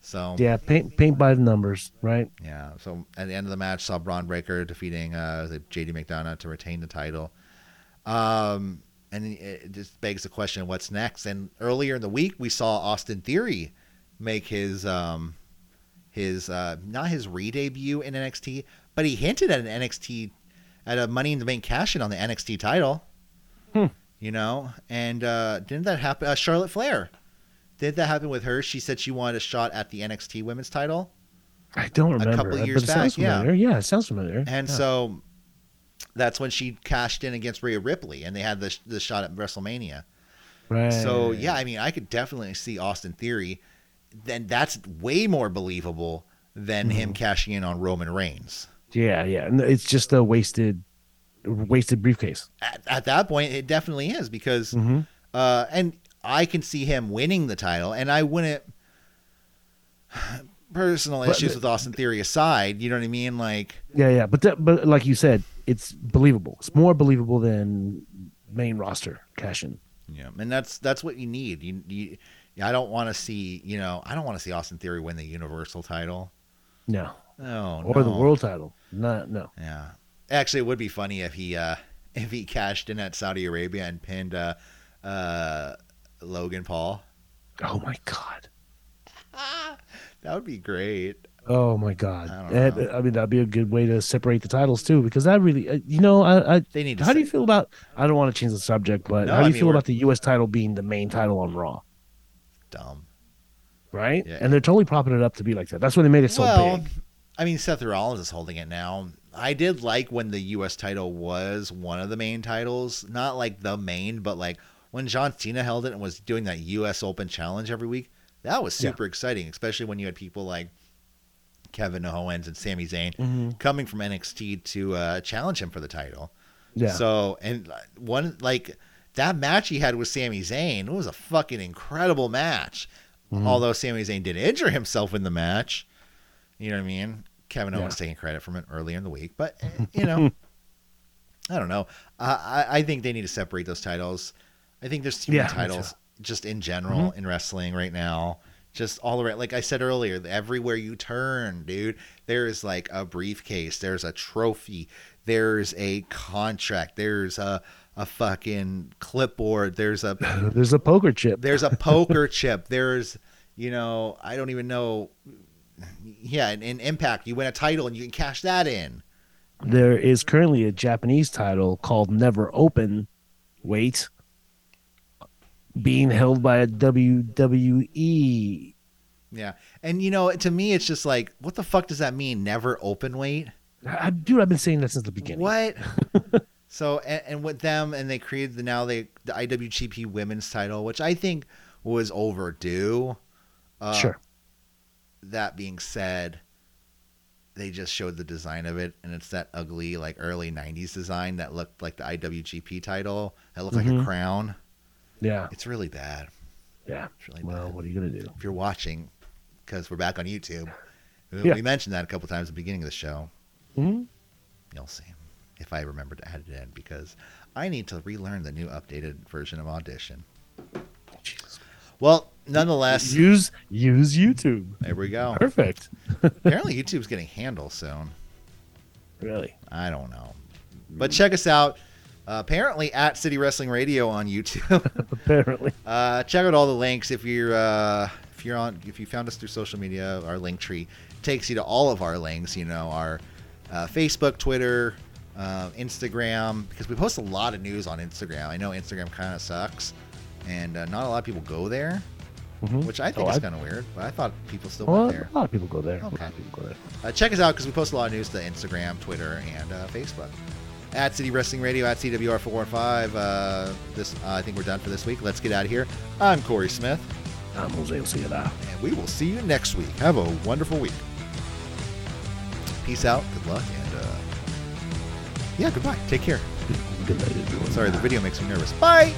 So Yeah, paint paint by the numbers, right? yeah. So at the end of the match, saw Bron Breakker defeating uh, the JD McDonagh to retain the title. Um, and it just begs the question, what's next? And earlier in the week, we saw Austin Theory make his um, his uh, not his re-debut in NXT, but he hinted at an NXT at a Money in the Bank cash in on the NXT title. Hmm. You know, and uh, didn't that happen? Uh, Charlotte Flair. Did that happen with her? She said she wanted a shot at the NXT Women's title. I don't remember. A couple of years it sounds back, yeah. Yeah, it sounds familiar. And Yeah. so that's when she cashed in against Rhea Ripley, and they had the the shot at WrestleMania. right. So yeah, I mean, I could definitely see Austin Theory. Then that's way more believable than Mm-hmm. him cashing in on Roman Reigns. yeah, yeah. It's just a wasted, wasted briefcase. At, at that point, it definitely is because, Mhm. uh, and I can see him winning the title, and I wouldn't. [SIGHS] personal But- issues with Austin Theory aside, you know what I mean? Like, Yeah, yeah, but that, but like you said, it's believable. It's more believable than main roster cash in. yeah, and that's that's what you need. You, you I don't want to see, you know, I don't want to see Austin Theory win the Universal title. No, No, or the world title. Not no. Yeah, actually, it would be funny if he uh [LAUGHS] if he cashed in at Saudi Arabia and pinned uh uh Logan Paul. Oh my god. [LAUGHS] That would be great. Oh my god. I And. I mean, that'd be a good way to separate the titles too, because that really, uh, you know, I, I They need to. how do you feel about? I don't want to change the subject, but No, how do I you mean, feel we're- about the U.S. title being the main title on Raw? dumb? Right? Yeah. And they're totally propping it up to be like that. That's why they made it so well, big. I mean, Seth Rollins is holding it now. I did like when the U.S. title was one of the main titles, not like the main, but like when John Cena held it and was doing that U.S. Open Challenge every week. That was Yeah. super exciting, especially when you had people like Kevin Owens and Sami Zayn Mhm. coming from NXT to uh, challenge him for the title. Yeah. So and uh, one like that match he had with Sami Zayn it was a fucking incredible match. Mhm. Although Sami Zayn did injure himself in the match, you know what I mean. Kevin Yeah. Owens taking credit from it earlier in the week, but eh, you know, [LAUGHS] I don't know. Uh, I I think they need to separate those titles. I think there's too many me titles just in general in wrestling right now. Just all around, like I said earlier, everywhere you turn, dude, there's like a briefcase, there's a trophy, there's a contract, there's a a fucking clipboard, there's a [LAUGHS] There's a poker chip. there's a poker [LAUGHS] chip, there's you know I don't even know, yeah, in, in Impact you win a title and you can cash that in. There is currently a Japanese title called Never Open. Wait. Being held by a WWE. Yeah, and you know to me it's just like what the fuck does that mean? Never open weight. I, dude, I've been saying that since the beginning. What? [LAUGHS] so and, and with them, and they created the now they the IWGP Women's Title, which I think was overdue. Uh, Sure. That being said, they just showed the design of it, and it's that ugly like early '90s design that looked like the IWGP title. That looked like a Mhm. crown. Yeah. It's really bad. Yeah. It's really Well, bad. what are you going to do? If you're watching, because we're back on YouTube, we, Yeah. we mentioned that a couple times at the beginning of the show. hmm You'll see if I remember to add it in because I need to relearn the new updated version of Audition. Well, nonetheless, Use use YouTube. there we go. Perfect. [LAUGHS] Apparently, YouTube's getting handle soon. Really. I don't know, but check us out. Uh, apparently, at City Wrestling Radio on YouTube. [LAUGHS] Apparently. uh, check out all the links if you're uh, if you're on if you found us through social media. Our link tree takes you to all of our links. You know our uh, Facebook, Twitter, uh, Instagram because we post a lot of news on Instagram. I know Instagram kind of sucks, and uh, not a lot of people go there, Mhm. which I think Oh, is kind of weird. But I thought people still Well, went there. a lot of people go there. A lot Okay. of people go there. Uh, check us out because we post a lot of news to Instagram, Twitter, and uh, Facebook. At City Wrestling Radio, at CWR415. Uh, this, uh, I think we're done for this week. Let's get out of here. I'm Corey Smith, I'm Jose Ociela. and we will see you next week. Have a wonderful week. Peace out. Good luck, and uh, yeah, goodbye. Take care. Good night, everyone. Sorry, the video makes me nervous. Bye.